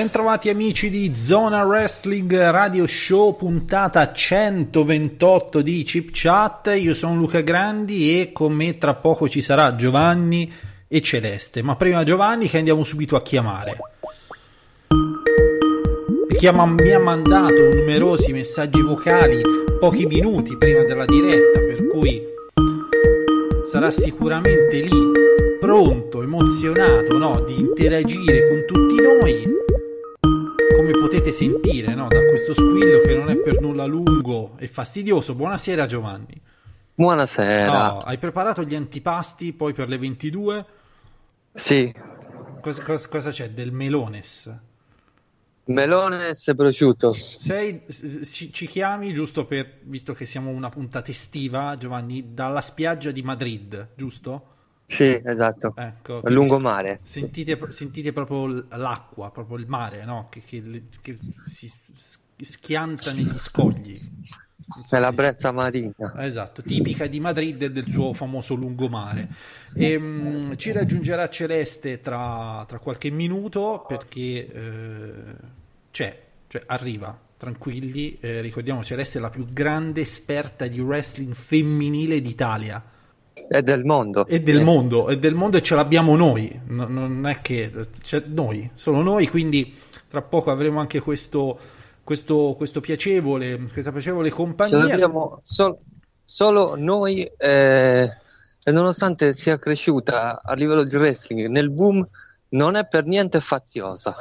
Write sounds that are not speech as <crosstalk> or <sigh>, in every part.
Bentrovati amici di Zona Wrestling Radio Show, puntata 128 di Chip Chat. Io sono Luca Grandi e con me tra poco ci sarà Giovanni e Celeste. Ma prima Giovanni che andiamo subito a chiamare. Chi ha- mi ha mandato numerosi messaggi vocali pochi minuti prima della diretta, per cui sarà sicuramente lì pronto, emozionato no, di interagire con tutti noi potete sentire no, da questo squillo che non è per nulla lungo e fastidioso. Buonasera Giovanni. Buonasera. Oh, hai preparato gli antipasti poi per le 22? Sì, Cosa, cosa- cosa c'è? Del melones? melones e prosciutos. Sei, ci, ci chiami giusto per, visto che siamo una puntata estiva, Giovanni, dalla spiaggia di Madrid, giusto? Sì, esatto. Ecco, lungomare. Sentite, sentite proprio l'acqua, proprio il mare, no? Che, che che si schianta negli scogli. So Nella se- brezza marina. Esatto, tipica di Madrid e del suo famoso lungomare. E, mm, ci raggiungerà Celeste tra, tra qualche minuto perché eh, c'è, cioè arriva, tranquilli. Eh, ricordiamo Celeste è la più grande esperta di wrestling femminile d'Italia È del mondo. e del Eh, mondo, e del mondo e ce l'abbiamo noi, No- non è che c'è noi, solo noi, quindi tra poco avremo anche questo, questo, questo piacevole, questa piacevole Ce compagnia. l'abbiamo sol- solo noi, eh, e nonostante sia cresciuta a livello di wrestling nel boom, non è per niente faziosa.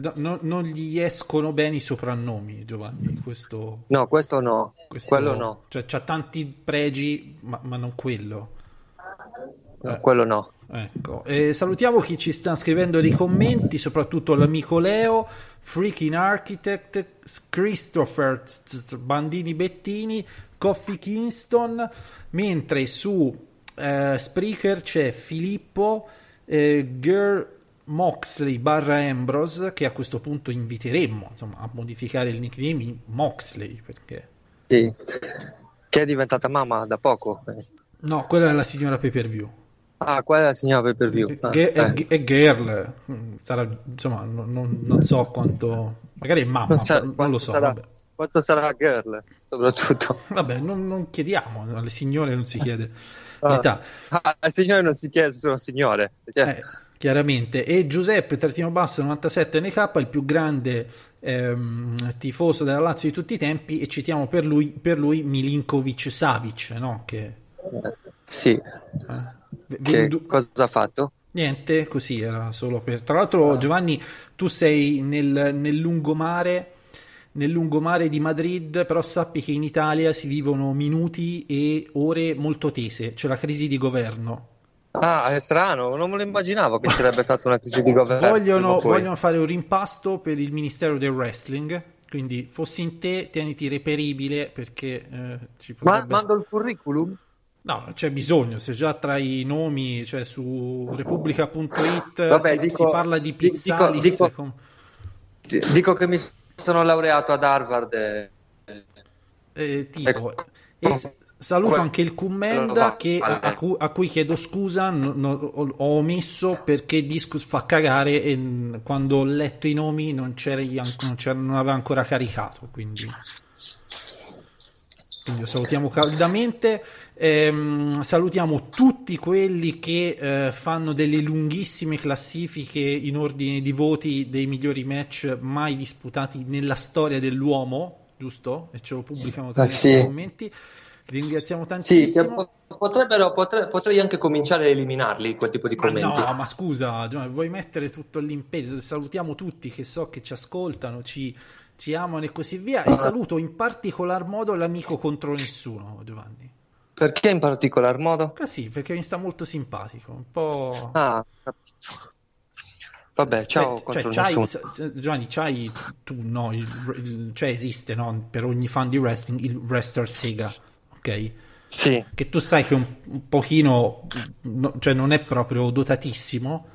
No- no- non gli escono bene i soprannomi, Giovanni. Questo, No, questo no, questo- quello no, Cioè, c'ha tanti pregi, ma, ma non quello. No, Eh. quello no. Ecco. E salutiamo chi ci sta scrivendo nei commenti, soprattutto l'amico Leo, Freaking Architect, Christopher Bandini Bettini, Coffee Kingston, mentre su eh, Spreaker c'è Filippo, eh, Girl Moxley barra Ambrose, che a questo punto inviteremmo insomma, a modificare il nickname in Moxley, perché... Sì. Che è diventata mamma da poco. Eh. No, quella è la signora pay per view. Ah, quella è la signora pay per view. Ah, Ge- eh. è, girl, Mm, sarà, insomma, non, non- non so quanto, magari è mamma, Non sa- non lo so. sarà- Quanto sarà girl, soprattutto. Vabbè, non, non chiediamo, alle signore non si chiede Ah. Ah, al signore non si chiede sono signore. Cioè, Eh, chiaramente. E Giuseppe Trattino Basso 97 NK, il più grande ehm, tifoso della Lazio di tutti i tempi, e citiamo per lui, per lui Milinkovic Savic, no? Che, sì. eh, Che vendu- cosa ha fatto? Niente, così era solo per. Tra l'altro, Giovanni, tu sei nel, nel lungomare, nel lungomare di Madrid, però sappi che in Italia si vivono minuti e ore molto tese. C'è la crisi di governo. Ah, è strano, non me lo immaginavo che ci sarebbe stata una crisi di governo. Vogliono, vogliono fare un rimpasto per il Ministero del Wrestling. Quindi, fossi in te, tieniti reperibile perché eh, ci Ma potrebbe. mando il curriculum? No, c'è bisogno, se già tra i nomi, cioè su Repubblica.it Vabbè, si, dico- si parla di di- dico- Pizzalis. dico- con- Dico che mi sono laureato ad Harvard. e- eh, tipo, Ecco. e saluto Que- anche il commenda che, a, cui, a cui chiedo scusa, no- no- ho, omesso perché Discus fa cagare e quando ho letto i nomi non, c'era, non, c'era- non aveva ancora caricato, quindi... Quindi lo salutiamo caldamente. Ehm, salutiamo tutti quelli che eh, fanno delle lunghissime classifiche in ordine di voti dei migliori match mai disputati nella storia dell'uomo, giusto? E ce lo pubblicano tra Ah, i sì. commenti. Ringraziamo Sì, tantissimo. po- potrebbero, potre- potrei anche cominciare a eliminarli quel tipo di Ma commenti. no, ma scusa, vuoi mettere tutto l'impegno? Salutiamo tutti che so che ci ascoltano, ci, ci amano e così via. Ah. E saluto in particolar modo l'amico contro nessuno, Giovanni. Perché in particolar modo? Così, perché mi sta molto simpatico, un po'... Ah. Vabbè, ciao Cioè, cioè, c'hai- Giovanni, c'hai tu, no, il- il- cioè esiste, no, per ogni fan di wrestling, il wrestler Sega, ok? Sì, Che tu sai che un, un pochino, no- cioè non è proprio dotatissimo,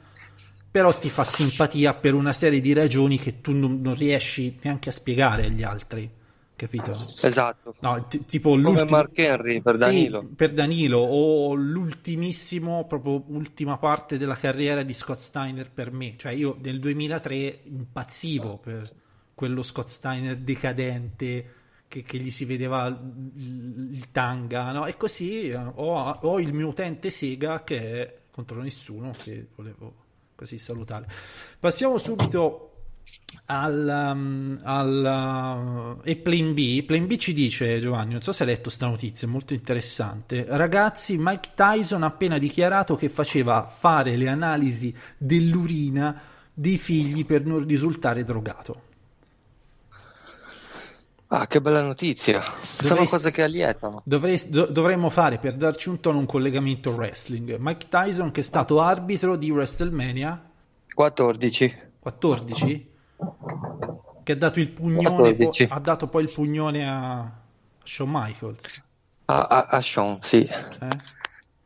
però ti fa simpatia per una serie di ragioni che tu non, non riesci neanche a spiegare agli altri, capito? esatto. No, ti- tipo Come l'ultimo... Mark Henry per Sì, Danilo. per Danilo o l'ultimissimo, proprio ultima parte della carriera di Scott Steiner per me. Cioè io nel 2003 impazzivo per quello Scott Steiner decadente che, che gli si vedeva il, il tanga, no? E così eh, ho, ho il mio utente Sega che è contro nessuno che volevo così salutare. Passiamo subito al, um, al uh, e Plan B. Plan B ci dice Giovanni, non so se hai letto sta notizia, è molto interessante. Ragazzi, Mike Tyson ha appena dichiarato che faceva fare le analisi dell'urina dei figli per non risultare drogato. Ah, che bella notizia. Sono Dovresti- cose che allietano. Dovrei- do- dovremmo fare per darci un tono un collegamento wrestling. Mike Tyson che è stato arbitro di WrestleMania 14. 14 che ha dato il pugnone 14. po- ha dato poi il pugnone a Shawn Michaels A, a, a Sean, sì. eh?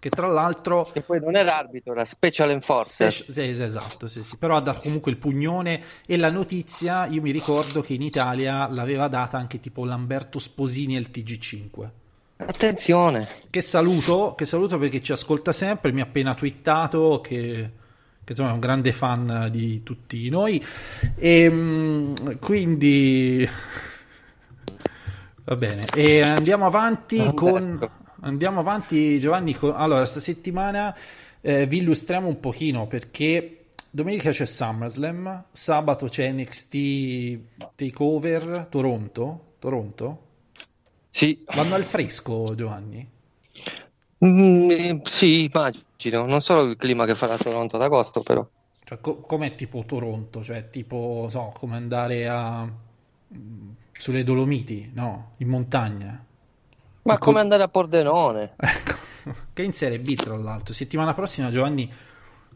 Che tra l'altro E poi non era arbitro, era special enforcer. Spec- sì, sì, esatto, sì, sì. però ha dato comunque il pugnone e la notizia, io mi ricordo che in Italia l'aveva data anche tipo Lamberto Sposini al TG5. Attenzione. Che saluto, che saluto perché ci ascolta sempre, mi ha appena twittato che, che insomma è un grande fan di tutti noi e mm, quindi <laughs> va bene e andiamo avanti Lamberto. con andiamo avanti Giovanni con, allora sta settimana eh, vi illustriamo un pochino perché domenica c'è SummerSlam sabato c'è NXT Takeover Toronto Toronto Sì, vanno al fresco Giovanni Mm, eh, sì, immagino. Non so il clima che farà Toronto ad agosto, però. Cioè, co- com'è tipo Toronto? Cioè, tipo, so, come andare a... mm, sulle Dolomiti, no? In montagna. Ma Ecco. come andare a Pordenone? <laughs> Ecco, che in Serie B, tra l'altro. Settimana prossima, Giovanni,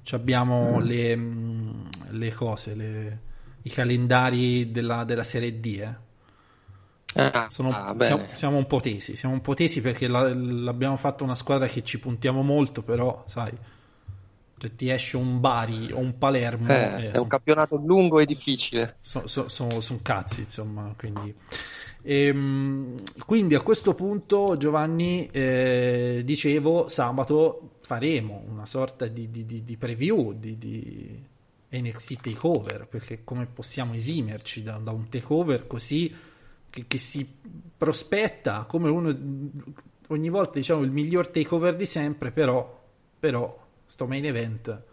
ci abbiamo le, mm, le cose, le- i calendari della, della Serie D, eh. Ah, Sono- ah, siamo, siamo un po' tesi, siamo un po' tesi perché la- l'abbiamo fatto una squadra che ci puntiamo molto, però, sai, se ti esce un Bari o un Palermo... Eh, eh, è un campionato lungo e difficile. sono cazzi, insomma, quindi... Ehm, quindi a questo punto, Giovanni, eh, dicevo, sabato faremo una sorta di, di- di- di preview di, di NXT Takeover, perché come possiamo esimerci da, da un takeover così che, che si prospetta come uno ogni volta diciamo il miglior takeover di sempre, però, però sto main event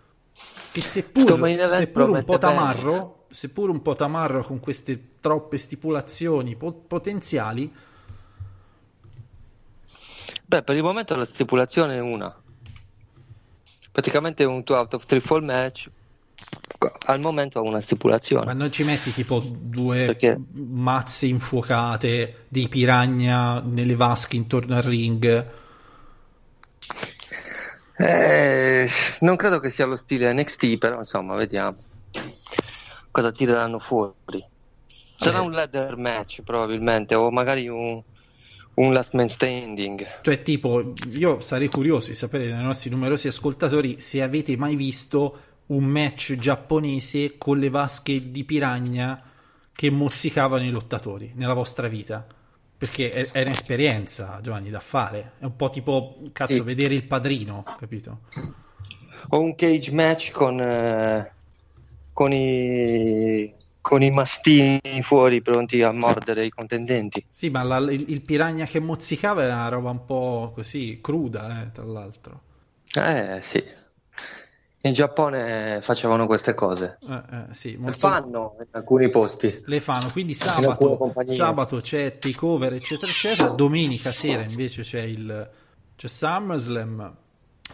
che seppur, seppur un po' tamarro, seppur un po' tamarro con queste troppe stipulazioni po- potenziali, Beh, per il momento la stipulazione è una. Praticamente un 2 out of 3 fall match. Al momento ha una ma stipulazione. non ci metti tipo due Perché? mazze infuocate, dei piragna nelle vasche intorno al ring. Eh, non credo che sia lo stile NXT, però insomma, vediamo cosa tireranno fuori. Sarà Vabbè. un ladder match probabilmente, o magari un, un last man standing. Cioè, tipo, io sarei curioso di sapere dai nostri numerosi ascoltatori se avete mai visto un match giapponese con le vasche di piragna che mozzicavano i lottatori nella vostra vita. Perché è, è un'esperienza, Giovanni, da fare. È un po' tipo, cazzo, Sì. vedere il padrino, capito? O un cage match con, eh, con i con i mastini fuori pronti a mordere i contendenti. Sì, ma la- il, il piragna che mozzicava era una roba un po' così, cruda, eh, tra l'altro. Eh sì. In Giappone facevano queste cose. Eh, eh, sì, Le molto... fanno in alcuni posti. le fanno quindi sabato, sabato c'è takeover eccetera eccetera domenica sera invece c'è il c'è SummerSlam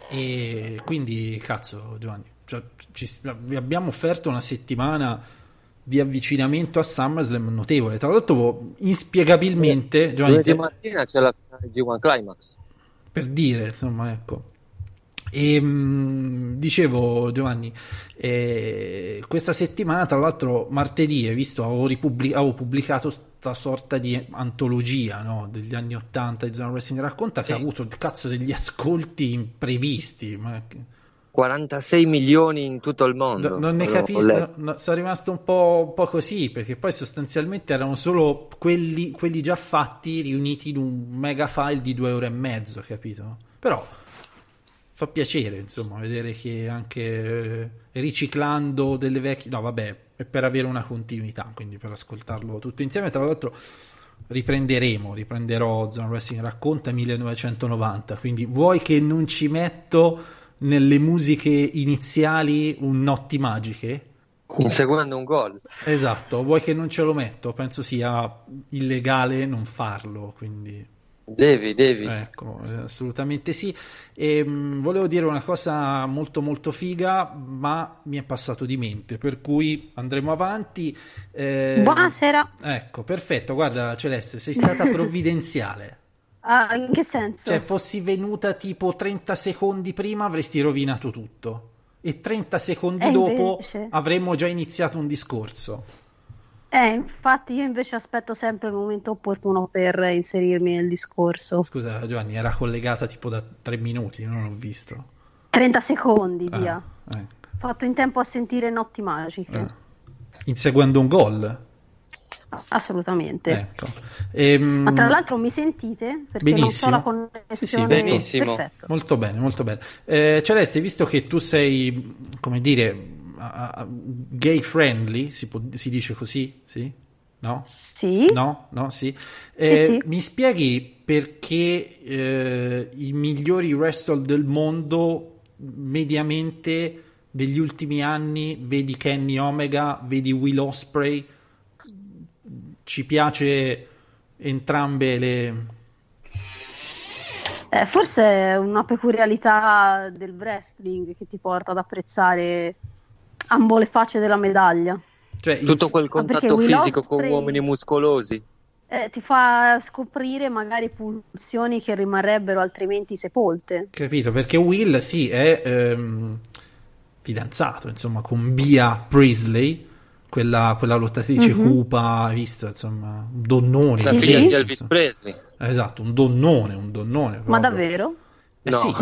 e quindi cazzo Giovanni cioè, ci- vi abbiamo offerto una settimana di avvicinamento a SummerSlam notevole tra l'altro inspiegabilmente Giovanni Lunedì te- mattina c'è la finale G1 Climax. per dire, insomma, ecco. E mh, dicevo Giovanni, eh, questa settimana, tra l'altro, martedì, hai visto, avevo, ripubblic- avevo pubblicato sta sorta di antologia no, degli anni 80 di Zona Wrestling Racconta che Sì. ha avuto il cazzo degli ascolti imprevisti. Ma che- 46 milioni in tutto il mondo. No- non ne capisco, no, sono rimasto un po', un po' così perché poi sostanzialmente erano solo quelli, quelli già fatti riuniti in un mega file di due ore e mezzo, capito? Però fa piacere insomma vedere che anche eh, riciclando delle vecchie, no vabbè, è per avere una continuità, quindi per ascoltarlo tutto insieme. Tra l'altro riprenderemo, riprenderò Zone Wrestling Racconta 1990, quindi vuoi che non ci metto nelle musiche iniziali un notti magiche? Inseguendo un gol. Esatto, vuoi che non ce lo metto? Penso sia illegale non farlo, quindi Devi, devi. ecco, assolutamente sì. E, mh, volevo dire una cosa molto molto figa, ma mi è passato di mente, per cui andremo avanti. Eh, Buonasera. Ecco, perfetto, guarda Celeste, sei stata <laughs> provvidenziale. Ah, in che senso? Cioè, fossi venuta tipo 30 secondi prima, avresti rovinato tutto. E 30 secondi E dopo invece? avremmo già iniziato un discorso. Eh, infatti io invece aspetto sempre il momento opportuno per inserirmi nel discorso. Scusa Giovanni, era collegata tipo da tre minuti, non ho visto. 30 secondi, Ah, via. ecco. Fatto in tempo a sentire notti magiche. Ah. Inseguendo un gol. Assolutamente. Ecco. Ehm, Ma tra l'altro mi sentite? Perché non so Benissimo. la connessione. Sì, sì, benissimo. Perfetto. Molto bene, molto bene. Eh, Celeste, visto che tu sei, come dire, a- a- gay friendly, si, può- si dice così? Sì? No? Sì? No? No? Sì. Eh, sì. Mi spieghi perché eh, i migliori wrestler del mondo mediamente degli ultimi anni, vedi Kenny Omega, vedi Will Osprey, ci piace entrambe le... Eh, forse è una peculiarità del wrestling che ti porta ad apprezzare ambo le facce della medaglia. Cioè, Tutto quel Ah, contatto fisico con uomini muscolosi. Eh, ti fa scoprire magari pulsioni che rimarrebbero altrimenti sepolte. Capito? Perché Will sì è ehm, fidanzato insomma con Bia Priestley, quella, quella lottatrice Mhm. cupa, hai visto insomma, un donnone. La figlia di. Elvis Presley. Esatto, un donnone, un donnone. Ma proprio. davvero? Eh No. sì,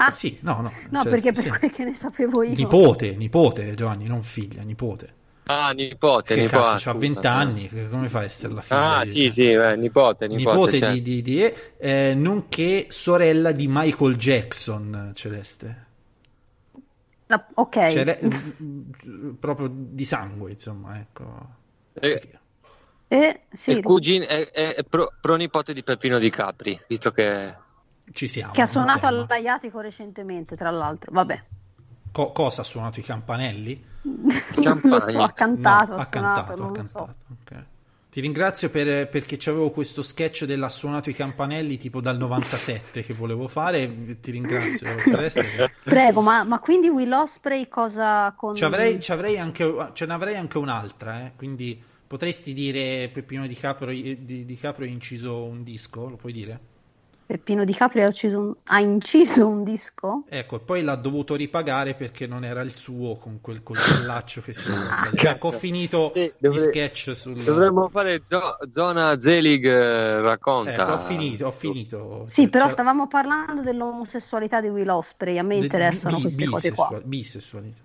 Ah, eh sì, no, no. no, cioè, perché sì, per sì. quel che ne sapevo io. Nipote, nipote Giovanni, non figlia, nipote. Ah, nipote, Che nipote. cazzo, c'ha 20 anni, come fa a essere la figlia? Ah, di- sì, sì, eh, nipote, nipote. Nipote certo. di, di, di- eh, nonché sorella di Michael Jackson, Celeste. La- ok. Cioè, le- mm, proprio di sangue, insomma, ecco. Eh, Eh, sì, è, cugin- è, è- è pro- pronipote di Peppino Di Capri, visto che... Ci siamo. che ha suonato all'Aiatico recentemente, tra l'altro. Vabbè. co- cosa ha suonato i campanelli? <laughs> Non lo so, ha cantato, No, ha ha suonato, cantato, ha lo so. cantato. ok. Ti ringrazio per- perché c'avevo questo sketch della suonato i campanelli tipo dal 97 che volevo fare. Ti ringrazio, <laughs> Celeste. Prego, ma, ma quindi Will Osprey cosa con... Ci avrei, ci avrei anche, ce ne avrei anche un'altra, eh, quindi potresti dire Peppino Di Caprio, di, Di Caprio ha inciso un disco, lo puoi dire? Peppino Di Capri ha, un- ha inciso un disco? Ecco, e poi l'ha dovuto ripagare perché non era il suo con quel coltellaccio che si è cazzo. Ecco, ho finito Sì, gli dovrei- sketch sul... Dovremmo fare zo- zona Zelig eh, racconta. Ecco, ho finito, ho finito. Sì, però Cioè, stavamo parlando dell'omosessualità di Will Osprey, a me de- interessano bi- queste cose qua. bisessual- bisessualità.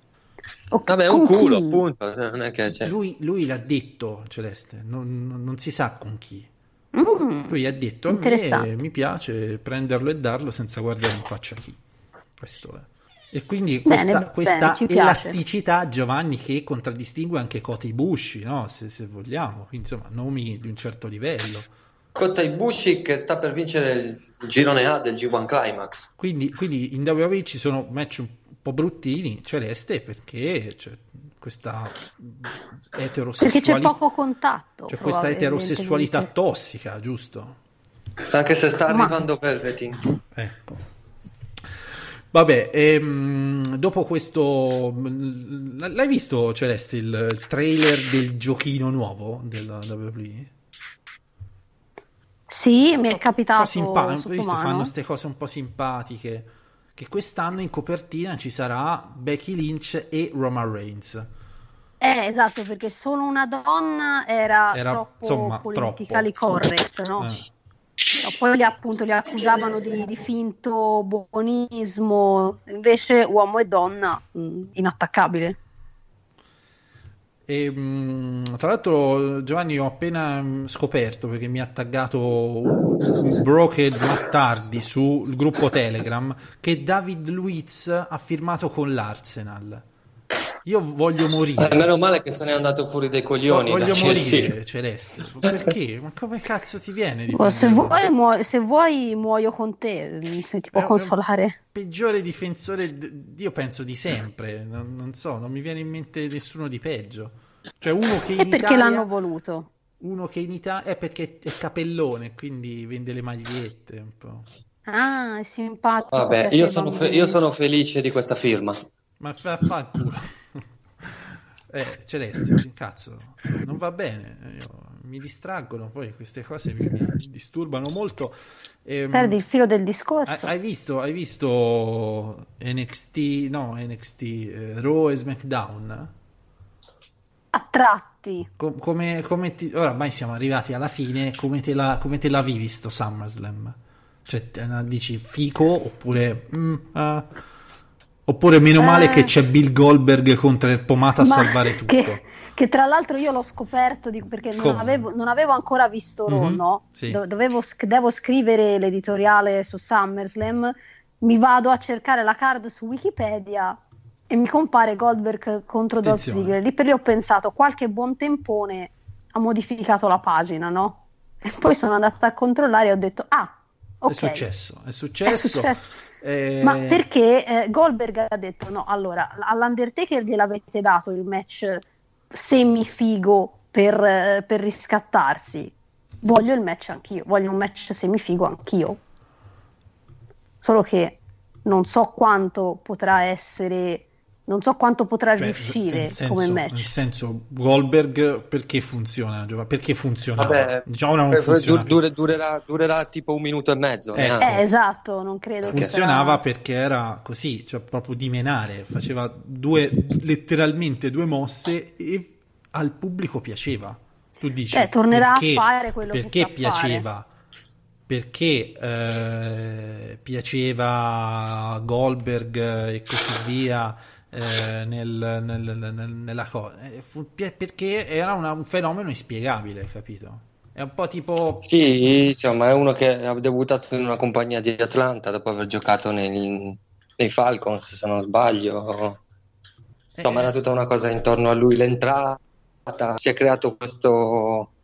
Ok, Vabbè, un culo, chi? appunto. cioè, Non è che c'è. Lui, lui l'ha detto, Celeste, non, non- non si sa con chi. Mm, Lui ha detto a me mi piace prenderlo e darlo senza guardare in faccia chi. Questo è. E quindi Bene, questa, bene, questa piace. elasticità, Giovanni, che contraddistingue anche Kota Ibushi, no? se, se vogliamo, quindi insomma nomi di un certo livello. Kota Ibushi che sta per vincere il girone A del G1 Climax. Quindi, quindi in WWE ci sono match un po' bruttini, Celeste, perché c'è questa Perché c'è eterosessualità, poco contatto. c'è questa eterosessualità tossica, giusto? Anche se sta Ma- arrivando Velveteen. Ecco. Vabbè, ehm, dopo questo, l'hai visto Celeste il, il trailer del giochino nuovo della WWE? Sì, mi è capitato simpa- visto, fanno queste cose un po' simpatiche. Che quest'anno in copertina ci sarà Becky Lynch e Roman Reigns. Eh, esatto, perché solo una donna era, Era, troppo insomma, politically troppo. correct, no? Eh. Poi li, appunto li accusavano di, di finto buonismo, invece uomo e donna mh, inattaccabile. E, tra l'altro, Giovanni, ho appena scoperto perché mi ha taggato un Mattardi sul gruppo Telegram che David Luiz ha firmato con l'Arsenal. Io voglio morire. Eh, meno male che se n'è andato fuori dai coglioni. voglio morire, Celeste. Perché? Ma come cazzo ti viene di se, vuoi, muo- se vuoi muoio con te, mh, se ti può È è un consolare. peggiore difensore, d- io penso di sempre. Non, non so, non mi viene in mente nessuno di peggio. Cioè, uno che in E perché Italia- l'hanno voluto? Uno che in Italia è perché è capellone, quindi vende le magliette un po'. Ah, è simpatico. Vabbè, io sono, fe- io sono felice di questa firma. Ma fa, fa il culo. <laughs> Eh, Celeste, cazzo, non va bene. Io- mi distraggono, poi queste cose mi, mi disturbano molto. Ehm, Perdi il filo del discorso. hai visto, hai visto NXT, no, NXT, eh, Raw e SmackDown? A tratti. Com- come, come ti... Ora ormai siamo arrivati alla fine, come te la, come te la vivi sto SummerSlam? Cioè, dici fico oppure... mm, ah, oppure meno male Eh. che c'è Bill Goldberg contro il pomata a Ma salvare <laughs> tutto. Che, che tra l'altro io l'ho scoperto di- perché non avevo, non avevo ancora visto Raw, Mhm, no? sì. Do- dovevo devo scrivere l'editoriale su SummerSlam, mi vado a cercare la card su Wikipedia e mi compare Goldberg contro Dolph. Ziggler. Lì per lì ho pensato, qualche buon tempone ha modificato la pagina, no? E poi sono andata a controllare e ho detto, ah, ok. È successo, è È successo. Successo. Eh, Ma perché eh, Goldberg ha detto no, allora all'Undertaker gliel'avete dato il match semifigo per, eh, per riscattarsi. Voglio il match anch'io, voglio un match semifigo anch'io. Solo che non so quanto potrà essere, non so quanto potrà cioè, riuscire nel senso, come Nel match. senso, Goldberg perché funziona? Perché funzionava? Vabbè, diciamo non eh, funziona du- più. dure- durerà, durerà tipo un minuto e mezzo. Eh. Eh, esatto, non credo che funzionava sarà- perché era così, cioè proprio di menare, faceva due, letteralmente due mosse e al pubblico piaceva. Tu dici, Cioè, tornerà a perché, fare quello che perché sa piaceva? Perché eh, piaceva Goldberg e così via eh, nel- nel- nel- nella cosa? Eh, perché era una- un fenomeno inspiegabile, capito? È un po' tipo Sì, insomma, è uno che ha debuttato in una compagnia di Atlanta dopo aver giocato nei, nei Falcons, se non sbaglio. Insomma, Eh. era tutta una cosa intorno a lui, l'entrata, si è creato questo...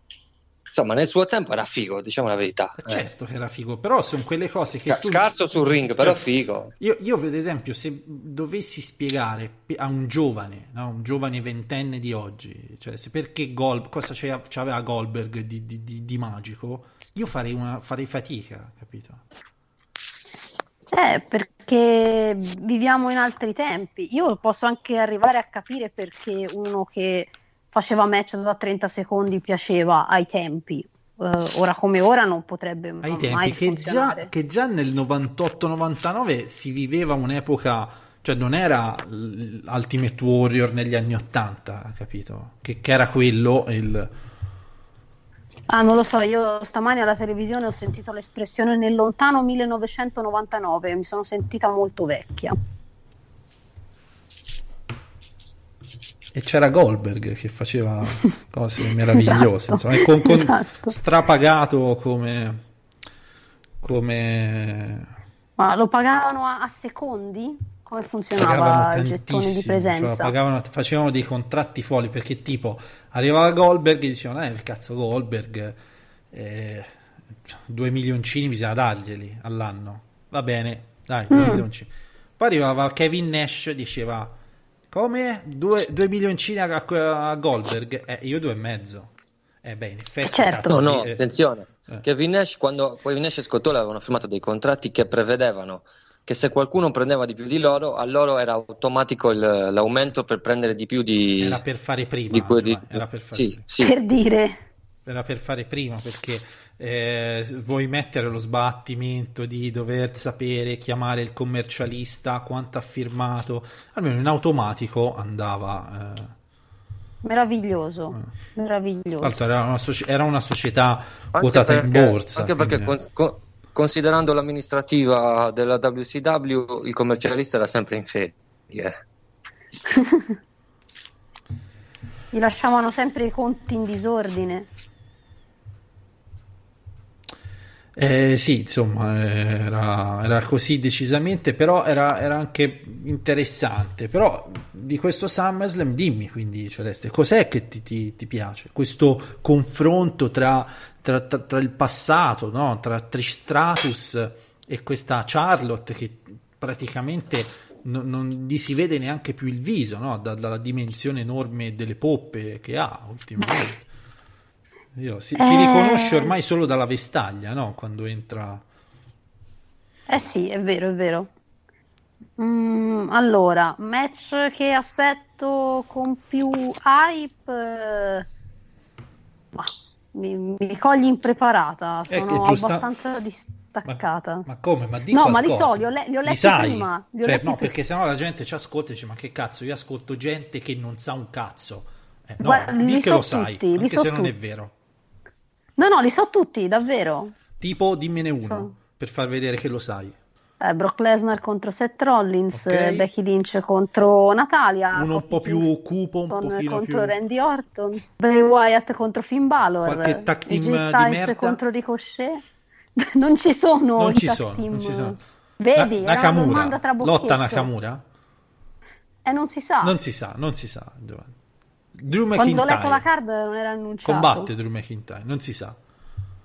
Insomma, nel suo tempo era figo, diciamo la verità. Eh, Certo che era figo, però sono quelle cose che Sca- tu... Scarso sul ring, però figo. Io, io, per esempio, se dovessi spiegare a un giovane, no, un giovane ventenne di oggi, cioè se perché Gol, cosa c'aveva Goldberg di, di- di- di magico, io farei, una, farei fatica, capito? Eh, perché viviamo in altri tempi. Io posso anche arrivare a capire perché uno che faceva match da 30 secondi piaceva ai tempi. Eh, ora come ora non potrebbe Ai mai tempi che già, che già nel 98-99 si viveva un'epoca, cioè non era l'Ultimate Warrior negli anni 80, capito? Che, che era quello il... Ah, non lo so, io stamani alla televisione ho sentito l'espressione nel lontano 1999 e mi sono sentita molto vecchia. E c'era Goldberg che faceva <laughs> cose meravigliose, Esatto, insomma, con, con- esatto. strapagato come, come Ma lo pagavano a, a secondi? Come funzionava pagavano il gettone di tantissimo, cioè, presenza? pagavano- facevano dei contratti folli perché tipo arrivava Goldberg e dicevano, eh, il cazzo Goldberg, eh, due milioncini bisogna darglieli all'anno, va bene, dai, due Mm. milioncini. Poi arrivava Kevin Nash e diceva, come? Due, due milioncini a, a Goldberg? Eh, io due e mezzo. Eh beh, in effetti... certo. cazzo, No, no, eh, attenzione. eh. Kevin Nash, quando Kevin Nash e Scottole avevano firmato dei contratti che prevedevano che se qualcuno prendeva di più di loro, a loro era automatico il- l'aumento per prendere di più di, Era per fare prima, di quelli- era per fare Sì, prima. sì. Per dire, era per fare prima perché eh, vuoi mettere lo sbattimento di dover sapere chiamare il commercialista quanto ha firmato almeno in automatico andava eh. meraviglioso, Mm. meraviglioso. L'altro era una, soci- era una società Anche quotata in perché- borsa Anche perché con- con- considerando l'amministrativa della WCW, il commercialista era sempre in ferie. <laughs> Gli lasciavano sempre i conti in disordine. Eh, sì, insomma, era, era così decisamente, però era, era anche interessante. Però di questo SummerSlam dimmi quindi, Celeste, cos'è che ti, ti- ti piace? Questo confronto tra, tra- tra- tra il passato, no? tra Trish Stratus e questa Charlotte che praticamente non, non gli si vede neanche più il viso, no? Da- dalla dimensione enorme delle poppe che ha ultimamente. Io- si, si Eh. riconosce ormai solo dalla vestaglia, no? Quando entra. Eh sì, è vero, è vero. Mm, allora, match che aspetto con più hype. eh, ma mi, mi cogli impreparata, Eh, sono giusta- abbastanza distaccata. Ma come? Ma di No, ma li qualcosa. so, li ho le- li ho letti sai? prima, li ho Cioè, letti no, prima. perché sennò la gente ci ascolta e dice: Ma che cazzo? Io ascolto gente che non sa un cazzo. Eh, no, Guarda, li che so lo sai, tutti, li anche so se non è tutti. vero. No, no, li so tutti, davvero. Tipo, dimmene uno, So. per far vedere che lo sai. Eh, Brock Lesnar contro Seth Rollins, Ok. eh, Becky Lynch contro Natalia, Uno un po' più cupo, un Kingston pochino contro più... Randy Orton, Bray Wyatt contro Finn Balor, Qualche tag team di merda? contro Ricochet. <laughs> non ci sono Non ci sono, team. non ci sono. Vedi, Na- era una domanda Nakamura, lotta. Nakamura? Eh, non si sa. Non si sa, non si sa, Giovanni. Drew Quando ho letto la McIntyre card non era annunciato. combatte Drew McIntyre, non si sa.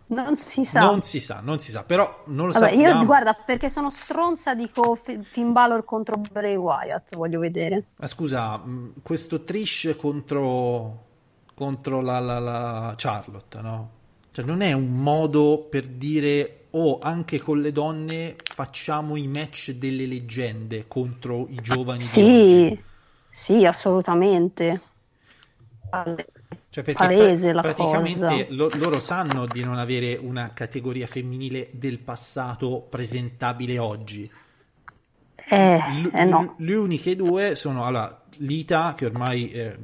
Non si sa. Non si sa, non si sa, però non lo Vabbè, sappiamo. io guarda, perché sono stronza dico F- Finn Balor contro Bray Wyatt, voglio vedere. Ma scusa, mh, questo Trish contro, contro la, la- la Charlotte, no? Cioè, non è un modo per dire, oh, anche con le donne facciamo i match delle leggende contro i giovani. Sì, sì, assolutamente. Cioè, perché Palese la praticamente lo- loro sanno di non avere una categoria femminile del passato presentabile oggi. Eh, L- eh no. le uniche due sono allora, Lita, che ormai eh,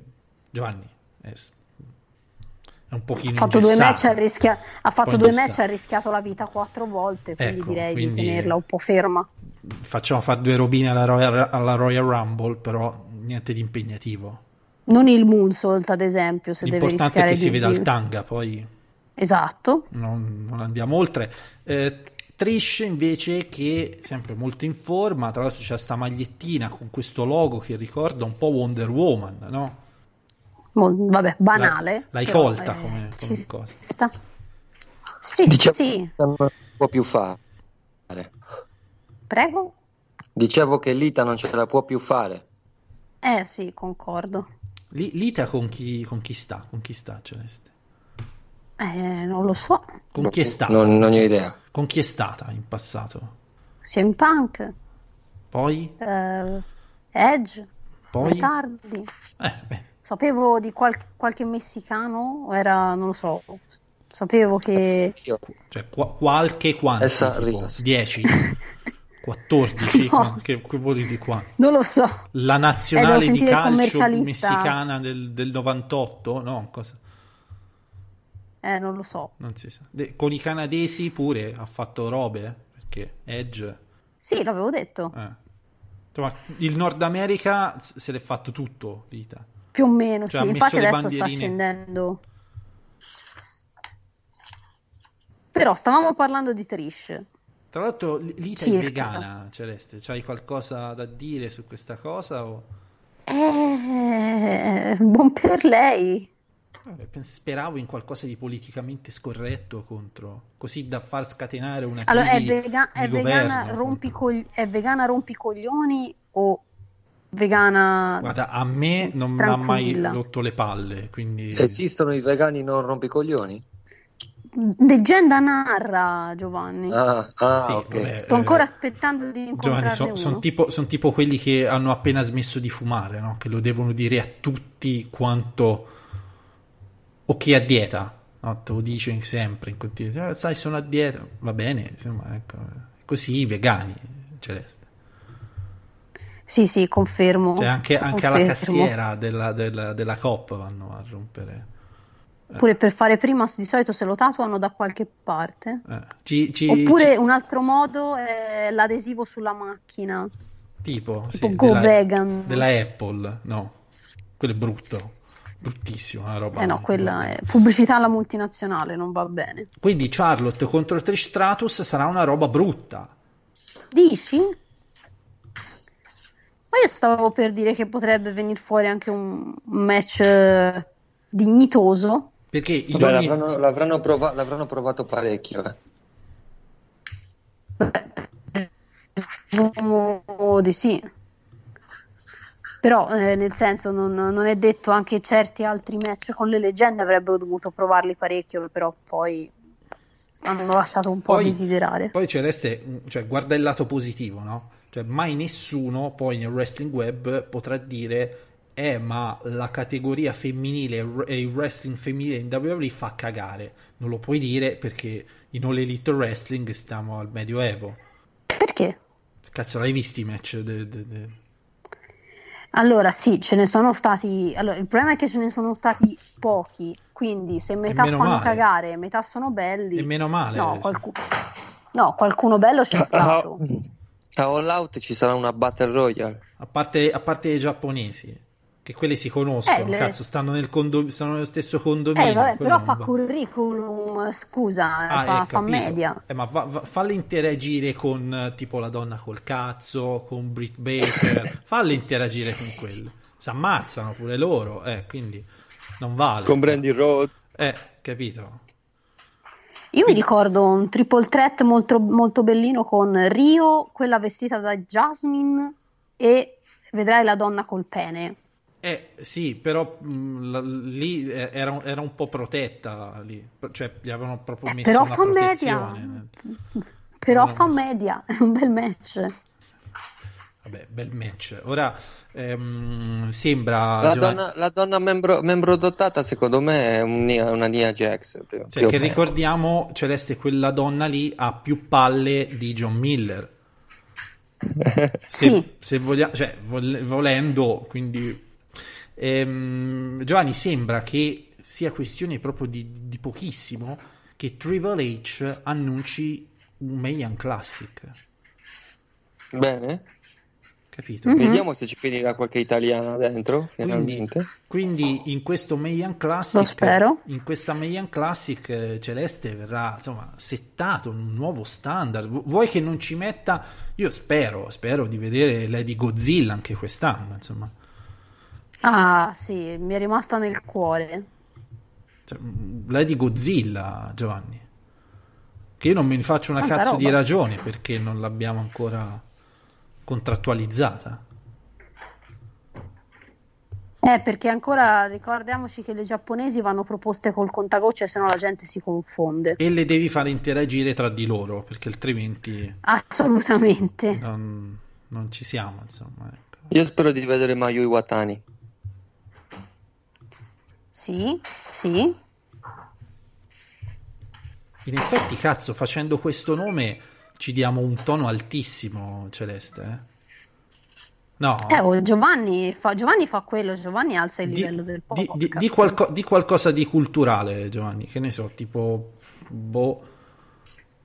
Giovanni è, un pochino Ha fatto, due match, ha, rischia- ha fatto due match, ha rischiato la vita quattro volte, quindi Ecco, direi quindi- di tenerla un po' ferma. Facciamo fare due robine alla Royal, alla Royal Rumble, però niente di impegnativo. Non il moonsault, ad esempio, se deve L'importante è rischiare che si veda il tanga, poi Esatto. non, non andiamo oltre. Eh, Trish invece che sempre molto in forma, tra l'altro c'è sta magliettina con questo logo che ricorda un po' Wonder Woman, no? Mo- vabbè, banale. l'hai però, colta eh, come- ci come cosa. sta. Sì, Diciamo sì, non può più fare. prego. Dicevo che Lita non ce la può più fare. Eh sì, concordo. Li- Lita con chi, con chi sta? Con chi sta Celeste? Eh, non lo so. Con chi è stata? Non, non ho idea. Con chi è stata in passato? CM Punk, Poi? eh, Edge, Poi? tardi. Eh, beh, Sapevo di qual- qualche messicano, era, non lo so, sapevo che... Io- cioè qua- qualche quanto? Essa tipo? Rios. 10? <laughs> 14? No. Che, che vuol dire di qua? Non lo so. La Eh, nazionale devo di calcio messicana del, del 98? No, cosa? Eh, non lo so. Non si sa. De- con i canadesi pure ha fatto robe, eh, perché Edge... Sì, l'avevo detto, eh. Insomma, il Nord America se l'è fatto tutto, Lita. più o meno, Cioè, sì. Infatti adesso sta bandierine. scendendo. Però stavamo parlando di Trish. Tra l'altro, L- Lita è Circa. vegana, Celeste. C'hai qualcosa da dire su questa cosa? O... Eh, buon per lei. Pens- speravo in qualcosa di politicamente scorretto contro, così da far scatenare una Allora, è, crisi vega- di è vegana, rompicogli- è vegana rompicoglioni o vegana... Guarda, a me non mi ha mai rotto le palle, quindi Esistono i vegani non rompicoglioni? Leggenda narra, Giovanni. Ah, ah, Sì, ok. vabbè. Sto ancora aspettando di Giovanni, incontrarne sono uno. tipo, son tipo quelli che hanno appena smesso di fumare, no? Che lo devono dire a tutti quanto... O chi è a dieta, no? Te lo dice sempre in continuazione. "Eh, sai, sono a dieta. Va bene, insomma, ecco. Così i vegani, Celeste. Sì, sì, confermo. Cioè, anche, anche alla Confermo. cassiera della, della, della COP vanno a rompere. Pure per fare prima, di solito se lo tatuano da qualche parte. Eh, ci- ci- Oppure ci- un altro modo è l'adesivo sulla macchina. tipo, tipo sì, Go della, Vegan. della Apple, no, quello è brutto, bruttissimo, una roba. Eh no, quella è pubblicità alla multinazionale, non va bene. Quindi Charlotte contro Trish Stratus sarà una roba brutta. Dici? Ma io stavo per dire che potrebbe venire fuori anche un un match eh, dignitoso. Perché in Vabbè, ogni- l'avranno, l'avranno prova- l'avranno provato parecchio. eh. Presumo di sì. Però, eh, nel senso, non, non è detto anche certi altri match con le leggende avrebbero dovuto provarli parecchio, però poi hanno lasciato un po' a Poi- desiderare. Poi Celeste, cioè, guarda il lato positivo, no? Cioè, mai nessuno poi nel wrestling web potrà dire eh, ma la categoria femminile e il wrestling femminile in WWE fa cagare. Non lo puoi dire perché in All Elite Wrestling stiamo al Medioevo. Perché? Cazzo, l'hai visti i match? de- de- de- Allora, sì, ce ne sono stati. Allora, il problema è che ce ne sono stati pochi, quindi se metà fanno male. cagare, metà sono belli. E meno male. No, cioè. qualcuno, no, qualcuno bello c'è stato. A All Out ci sarà una Battle Royale. A parte, a parte i giapponesi, che quelli si conoscono, Eh, le- cazzo, stanno, nel condo- stanno nello stesso condominio. Eh, vabbè, però fa va. curriculum, scusa, Ah, fa, eh, fa media. Eh, ma va- va- falle interagire con tipo la donna col cazzo, con Britt Baker, <laughs> falle interagire con quello. Si ammazzano pure loro, eh, quindi non vale. Con Brandy Road. Eh, capito? Io mi ricordo un triple threat molto, molto bellino con Rio, quella vestita da Jasmine e vedrai la donna col pene. Eh, sì, però mh, la- lì eh, era, era un po' protetta, lì. cioè gli avevano proprio Eh, messo però una fa media. protezione. Però fa no, media, è un bel match. Vabbè, bel match. Ora ehm, sembra La Giovanni- donna, la donna membro, membro dotata, secondo me, è un una Nia Jax. più- Cioè, più che ricordiamo, Celeste, quella donna lì ha più palle di John Miller. Se, <laughs> Sì. se voglia- cioè, vol- volendo, quindi Ehm, Giovanni sembra che sia questione proprio di, di pochissimo che Triple H annunci un Mayan Classic, Bene, capito? Mhm. vediamo se ci finirà qualche italiana dentro, Quindi, finalmente. quindi in questo Mayan Classic, spero. in questa Mayan Classic eh, Celeste verrà insomma settato un nuovo standard. Vu- Vuoi che non ci metta? Io spero, spero di vedere Lady Godzilla anche quest'anno, insomma. Ah, sì, mi è rimasta nel cuore. Cioè, mh, Lady Godzilla, Giovanni. Che io non me ne faccio una Tanta cazzo di roba. ragione perché non l'abbiamo ancora contrattualizzata. Eh, perché ancora ricordiamoci che le giapponesi vanno proposte col contagocce, se no la gente si confonde. E le devi fare interagire tra di loro perché altrimenti Assolutamente. non, non ci siamo, insomma. ecco. Io spero di vedere Mayu Iwatani. Sì, sì. In effetti, cazzo, facendo questo nome ci diamo un tono altissimo, Celeste. eh? No, Eh, oh, Giovanni, fa, Giovanni fa quello, Giovanni alza il di, livello del di- podcast. di- di qualco- di qualcosa di culturale, Giovanni. Che ne so, tipo boh,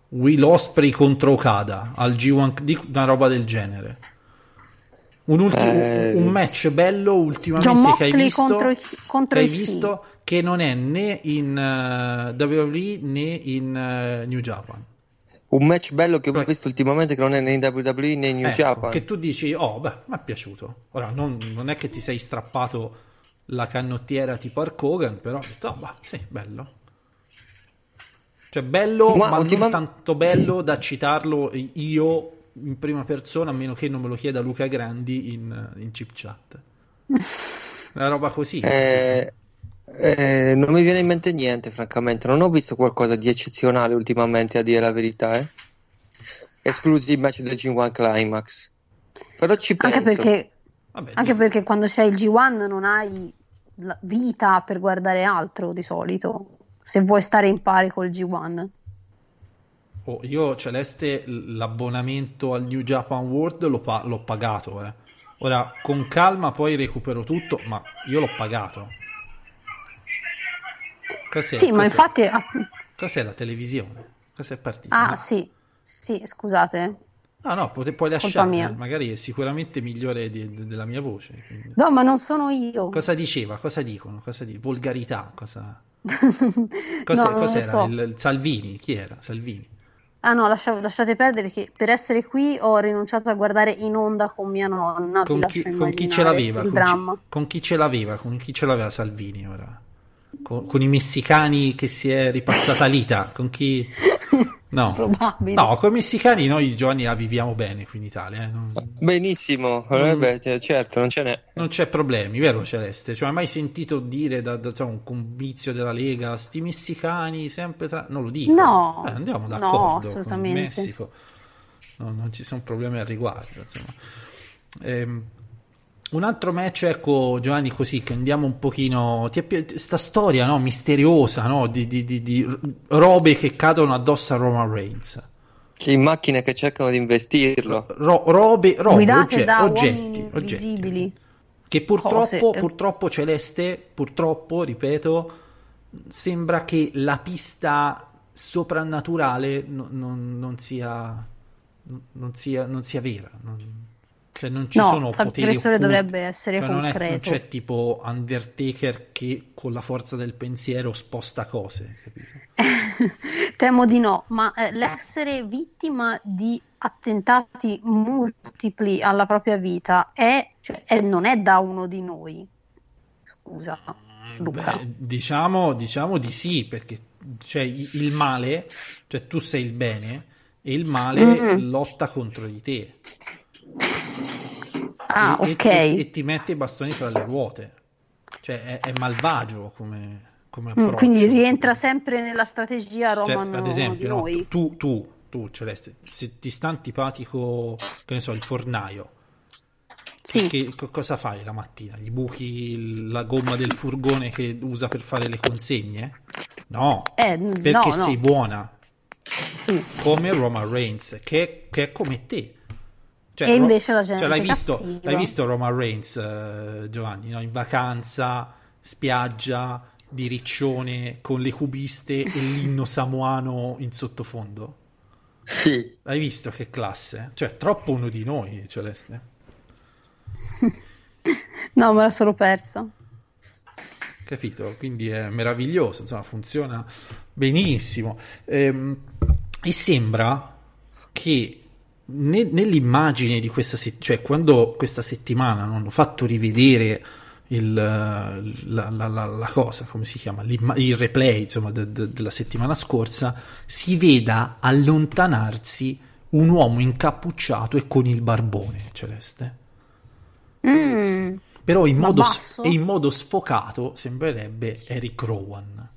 Will Osprey contro Okada al G1, di una roba del genere. Un, ulti- Eh, un match bello ultimamente John che hai visto, contro i- contro che hai visto che non è né in eh, WWE né in eh, New Japan. Un match bello che ho Poi- visto ultimamente che non è né in WWE né in New Ecco, Japan. che tu dici, oh, beh, mi è piaciuto. Ora, non, non è che ti sei strappato la canottiera tipo Hulk Hogan, però ho detto, oh, bah, sì, bello. Cioè, bello, Ma ma, ultima- non tanto bello da citarlo io in prima persona, a meno che non me lo chieda Luca Grandi in, in chip chat. Una roba così. Eh, eh, non mi viene in mente niente, francamente. Non ho visto qualcosa di eccezionale ultimamente, a dire la verità. Eh. Esclusi il match del G1 Climax. Però ci penso. Anche perché, Vabbè, anche di- perché quando c'è il G1 non hai la vita per guardare altro di solito, se vuoi stare in pari col G1. Oh, io, Celeste, l'abbonamento al New Japan World l'ho, pa- l'ho pagato, eh. Ora, con calma poi recupero tutto, ma io l'ho pagato. Cos'è, Sì, ma cos'è- infatti... ah, Cos'è la televisione? Cos'è partita? Ah, No? sì, sì, scusate. No, no, pote- puoi eh, magari è sicuramente migliore di- de- della mia voce. quindi. No, ma non sono io. Cosa diceva? Cosa dicono? Cosa di- Volgarità? Cosa... <laughs> No, Cos'è- lo cos'era? so. Il, il Salvini? Chi era? Salvini. Ah no, lascia- lasciate perdere che per essere qui ho rinunciato a guardare in onda con mia nonna. Con chi, con chi ce l'aveva? Il Con, chi- dramma. con chi ce l'aveva? Con chi ce l'aveva Salvini ora? Con, con i messicani che si è ripassata l'ita? Con chi... No. No, con i messicani noi Giovanni la viviamo bene qui in Italia. eh, non- Benissimo, eh, beh, cioè, certo, non ce n'è. Non c'è problemi, vero Celeste? Cioè, hai mai sentito dire da, da insomma, un comizio della Lega, sti messicani sempre tra... Non lo dico. No, Eh, andiamo no, d'accordo con il. Messico. No, non ci sono problemi al riguardo, insomma. Ehm, un altro match, ecco Giovanni, così che andiamo un pochino... Ti è pi- sta storia, no? Misteriosa, no? Di, di- di- di robe che cadono addosso a Roman Reigns. In macchine che cercano di investirlo. Ro- robe, robe Guidate ogge- da oggetti, oggetti. invisibili. Che purtroppo, Cose. purtroppo Celeste, purtroppo, ripeto, sembra che la pista soprannaturale no- non, non sia, non, sia, non sia vera. Cioè non ci No, sono poteri occulti. dovrebbe essere Cioè, non, è- non concreto. c'è tipo Undertaker che con la forza del pensiero sposta cose? <laughs> Temo di no, ma eh, l'essere vittima di attentati multipli alla propria vita è, cioè, è- non è da uno di noi. Scusa, Luca. Beh, diciamo, diciamo di sì, perché cioè, il male, cioè tu sei il bene e il male Mm. lotta contro di te. Ah, e, ok. e- e ti mette i bastoni fra le ruote. Cioè è, è malvagio come, come Mm, approccio. quindi rientra sempre nella strategia Cioè, Roman ad di esempio, no, tu, tu, tu, Celeste, se ti sta antipatico, che ne so, il fornaio, Sì. che, co- cosa fai la mattina? Gli buchi la gomma del furgone che usa per fare le consegne? No, Eh, perché no, no. sei buona, Sì. come Roman Reigns, che, che è come te. Cioè, E invece la gente cioè, l'hai, visto, l'hai visto Roman Reigns, eh, Giovanni, no? in vacanza, spiaggia, di riccione, con le cubiste e l'inno samoano in sottofondo? Sì, Hai visto che classe? Cioè, troppo uno di noi, Celeste. <laughs> No, me l'ha solo persa. Capito? Quindi è meraviglioso, insomma, funziona benissimo. Ehm, e sembra che nell'immagine di questa settimana, cioè quando questa settimana non hanno fatto rivedere il, la, la- la- la cosa, come si chiama, L'imma- il replay insomma, de- de- della settimana scorsa, si veda allontanarsi un uomo incappucciato e con il barbone celeste. Mm, Però in modo, in modo sfocato sembrerebbe Eric Rowan.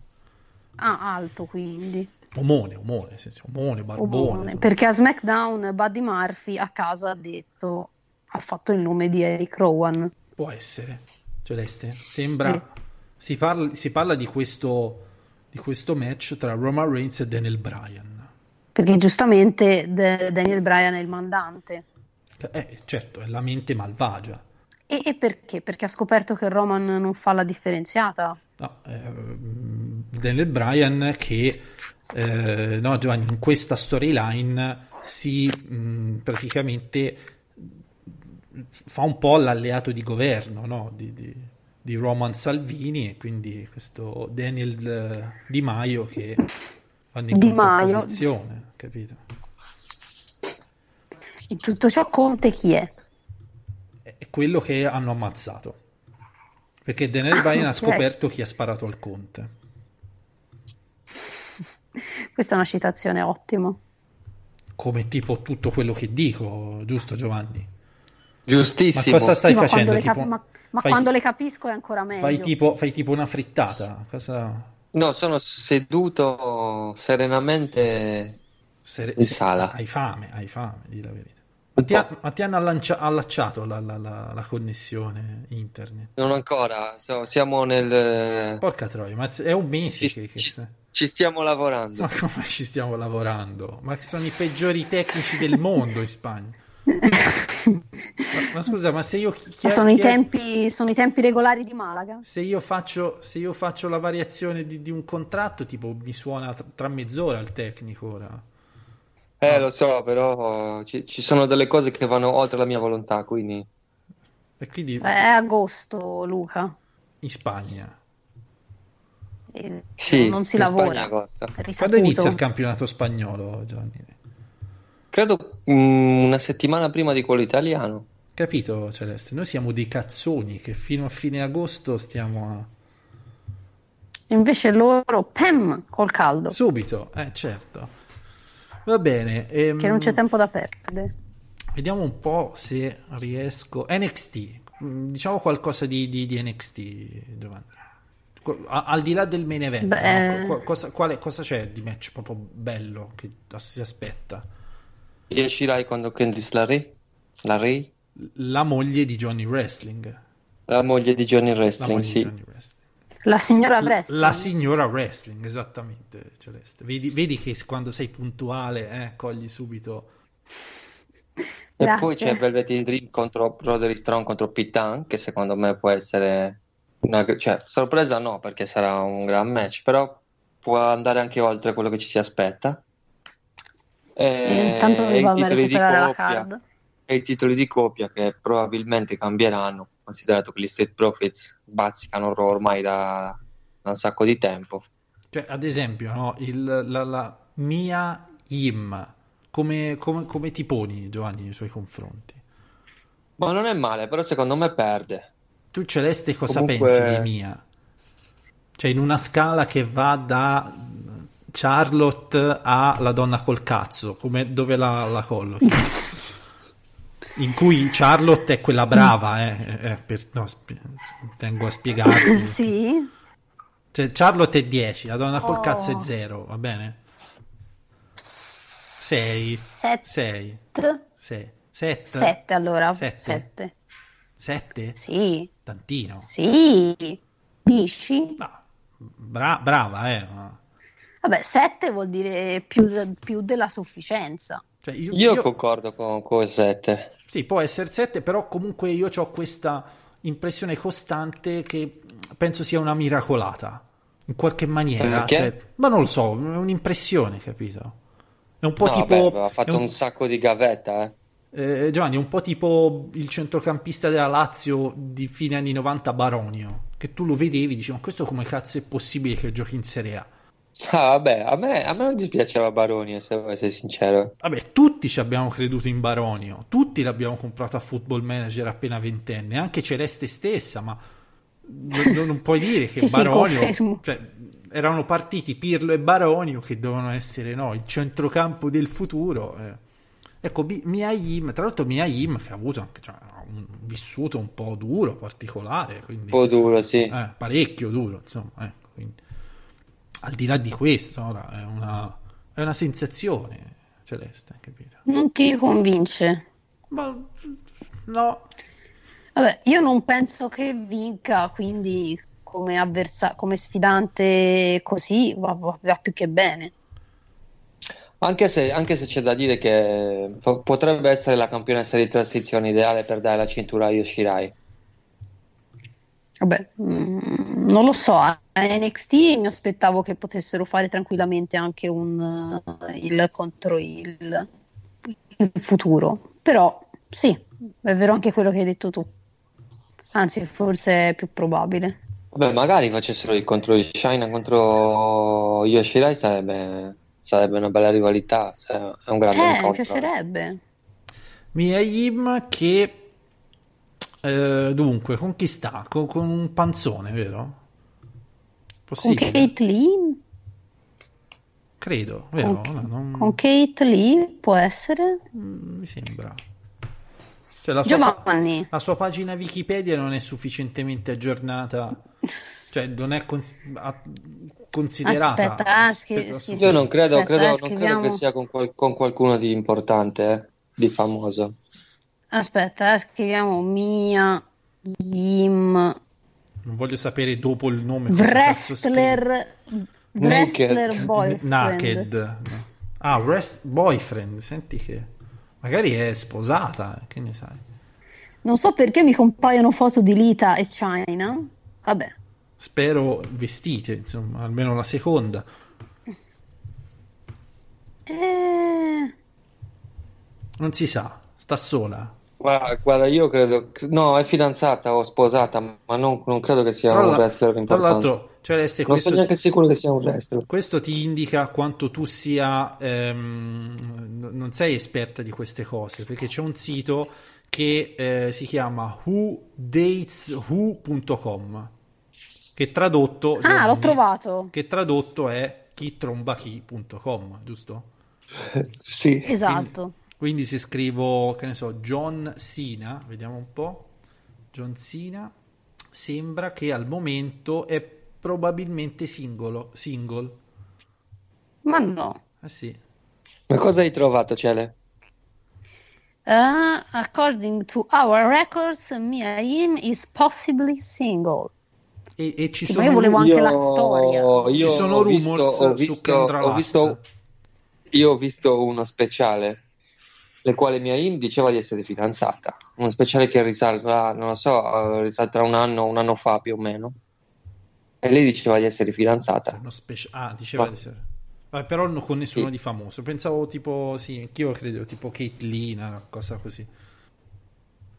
ah, alto quindi. Omone, omone, senso, omone, barbone. Omone. Perché a SmackDown Buddy Murphy a caso ha detto, ha fatto il nome di Eric Rowan. Può essere, Celeste. Sembra... Sì. Si, parla, si parla di questo, di questo match tra Roman Reigns e Daniel Bryan. Perché giustamente De- Daniel Bryan è il mandante. Eh, certo, è la mente malvagia. E, e perché? Perché ha scoperto che Roman non fa la differenziata. No, ehm, Daniel Bryan che eh, no Giovanni in questa storyline si mh, praticamente fa un po' l'alleato di governo no? di, di- di Roman Salvini e quindi questo Daniel eh, Di Maio che vanno in Di contrapposizione, capito? In tutto ciò Conte chi è? È quello che hanno ammazzato perché Daniel Bryan ha ok. scoperto chi ha sparato al conte Questa è una citazione ottima. come tipo tutto quello che dico, giusto Giovanni? Ma giustissimo. cosa stai Sì, ma facendo? quando, le, cap- Tipo, ma- ma fai, quando le capisco è ancora meglio. fai tipo, fai tipo una frittata? Cosa... No, sono seduto serenamente se- In se- sala. Hai fame, hai fame, di la verità. Ma ti, ha- ma ti hanno allancia- allacciato la, la- la- la connessione internet? Non ancora, so- siamo nel... Porca troia, ma è un mese Ci, che, che ci- sta- ci stiamo lavorando. Ma come ci stiamo lavorando? Ma sono i peggiori tecnici del mondo in Spagna. Ma, ma scusa, ma se io... chi- chi- Ma sono, chi i è- tempi, sono i tempi regolari di Malaga? Se io faccio, se io faccio la variazione di, di un contratto, tipo mi suona tra, tra mezz'ora il tecnico ora. Eh, lo so, però ci, ci sono delle cose che vanno oltre la mia volontà, quindi... E quindi È agosto, Luca. in Spagna. E Sì, non si in lavora. Quando inizia il campionato spagnolo, Gianni? Credo mm, una settimana prima di quello italiano. Capito, Celeste? Noi siamo dei cazzoni che fino a fine agosto stiamo a... Invece loro, pem, col caldo, Subito, eh certo. Va bene. ehm, che non c'è tempo da perdere. Vediamo un po' se riesco. NXT, Mm, diciamo qualcosa di, di- di NXT, Giovanni. A- Al di là del main event, Beh. no? Qu- cosa, quale- cosa c'è di match proprio bello che si aspetta? Riuscirai quando Candice LaRae? LaRae? La moglie di Johnny Wrestling. La moglie di Johnny La Wrestling, sì. Johnny Wrestling. La signora Wrestling. la signora Wrestling, esattamente, Celeste. Vedi, vedi che quando sei puntuale, eh, cogli subito. E Grazie. poi c'è Velvet Dream contro Roderick Strong contro Pitan, che secondo me può essere una, cioè, sorpresa no, perché sarà un gran match, però può andare anche oltre quello che ci si aspetta. E, e i titoli di coppia, e i titoli di coppia che probabilmente cambieranno, considerato che gli Street Profits bazzicano Raw ormai da, da un sacco di tempo. Cioè, ad esempio, no, il, la, la mia Im, come, come, come ti poni, Giovanni, nei suoi confronti? Ma non è male, però secondo me perde. Tu, Celeste, cosa Comunque- pensi di Mia? Cioè, in una scala che va da Charlotte alla donna col cazzo, come, dove la, la collochi? <laughs> In cui Charlotte è quella brava, eh, eh, per- no, spie- tengo a spiegarti. <laughs> Sì. Cioè, Charlotte è 10, la donna col Oh. cazzo è 0, va bene? 6, Sette. 6, 6, 7, Sette allora. Sette. Sette. 7? Sì. Tantino. Sì. Dici? No, bra- brava, eh. Vabbè, 7 vuol dire più, più della sufficienza. Cioè, io, Io io- concordo con, con 7. Sì, può essere 7, però comunque io ho questa impressione costante che penso sia una miracolata. In qualche maniera. Cioè- ma non lo so, è un'impressione, capito? È un po' No, tipo... vabbè, ha fatto un- un sacco di gavetta, eh. Eh, Giovanni, è un po' tipo il centrocampista della Lazio di fine anni 90 Baronio, che tu lo vedevi e dici, ma questo come cazzo è possibile che giochi in Serie A? Ah, vabbè, a me, a me non dispiaceva Baroni, se devo essere sincero. Vabbè, tutti ci abbiamo creduto in Baronio, tutti l'abbiamo comprato a Football Manager appena ventenne, anche Celeste stessa, ma non, non puoi dire <laughs> che Sì, sì, Baronio... confermo. cioè, erano partiti Pirlo e Baronio che dovevano essere no, il centrocampo del futuro. eh. Ecco, Bi- Mia Yim, tra l'altro Mia Yim che ha avuto anche cioè, ha un vissuto un po' duro, particolare, quindi... Un po' duro, sì. Eh, parecchio duro, insomma. ecco, quindi. Al di là di questo, ora, è una, è una sensazione celeste, capito? Non ti convince? Ma no, Vabbè, io non penso che vinca, quindi come, avversa- come sfidante così va, va- va più che bene. Anche se, anche se c'è da dire che po- potrebbe essere la campionessa di transizione ideale per dare la cintura a Yoshirai. Vabbè, mm, non lo so, a NXT mi aspettavo che potessero fare tranquillamente anche un, eh, il contro il, il futuro, però sì, è vero anche quello che hai detto tu, anzi forse è più probabile. Vabbè, magari facessero il contro di Shina contro Yoshirai sarebbe, sarebbe una bella rivalità, è un grande Eh, mi incontro. piacerebbe. Mia Yim che eh, dunque con chi sta? Con, con un panzone, vero? Con Possibile? Kate Lee? Credo, vero? Con, No, non- con Kate Lee può essere? Mm, mi sembra. Cioè, la sua, Giovanni. la sua pagina Wikipedia non è sufficientemente aggiornata, cioè non è cons- a- considerata. Aspetta, ah, schi- sì, Io non credo, Aspetta, credo- eh, non credo che sia con, qual- con qualcuno di importante, eh, di famoso. Aspetta, eh, scriviamo Mia Yim Non voglio sapere dopo il nome. Wrestler Naked. Wrestler boyfriend. Naked. Ah, rest- boyfriend, senti che magari è sposata, che ne sai. Non so perché mi compaiono foto di Lita e China. Vabbè, Spero vestite, insomma, almeno la seconda. Eh, Non si sa, sta sola. Guarda, guarda, io credo, no, è fidanzata o sposata, ma non, non credo che sia Tra, un wrestler tra importante. l'altro, Celeste, Non questo, sono neanche sicuro che sia un wrestler. questo ti indica quanto tu sia ehm, non sei esperta di queste cose, perché c'è un sito che eh, si chiama whodateswho.com che tradotto Ah, Giovanni, l'ho trovato. che tradotto è chitrombachi.com, giusto? <laughs> Sì. Esatto. Quindi se scrivo, che ne so, John Cena, vediamo un po'. John Cena sembra che al momento è probabilmente singolo, single. Ma no. Eh sì. Ma cosa hai trovato, Cele? Uh, according to our records, Mia Yim is possibly single. E, e ci Sì, sono ma io volevo anche la storia. Io Ci sono rumors visto, ho su visto, Kendra ho visto- io ho visto uno speciale le quali mia Im diceva di essere fidanzata. Uno speciale che risalta, non lo so, eh, risalta un anno, un anno fa più o meno. E lei diceva di essere fidanzata. Uno speci- ah, diceva Ma- di essere. Vabbè, però non con nessuno Sì. di famoso. Pensavo tipo, sì, anch'io credevo tipo Caitlyn, una cosa così.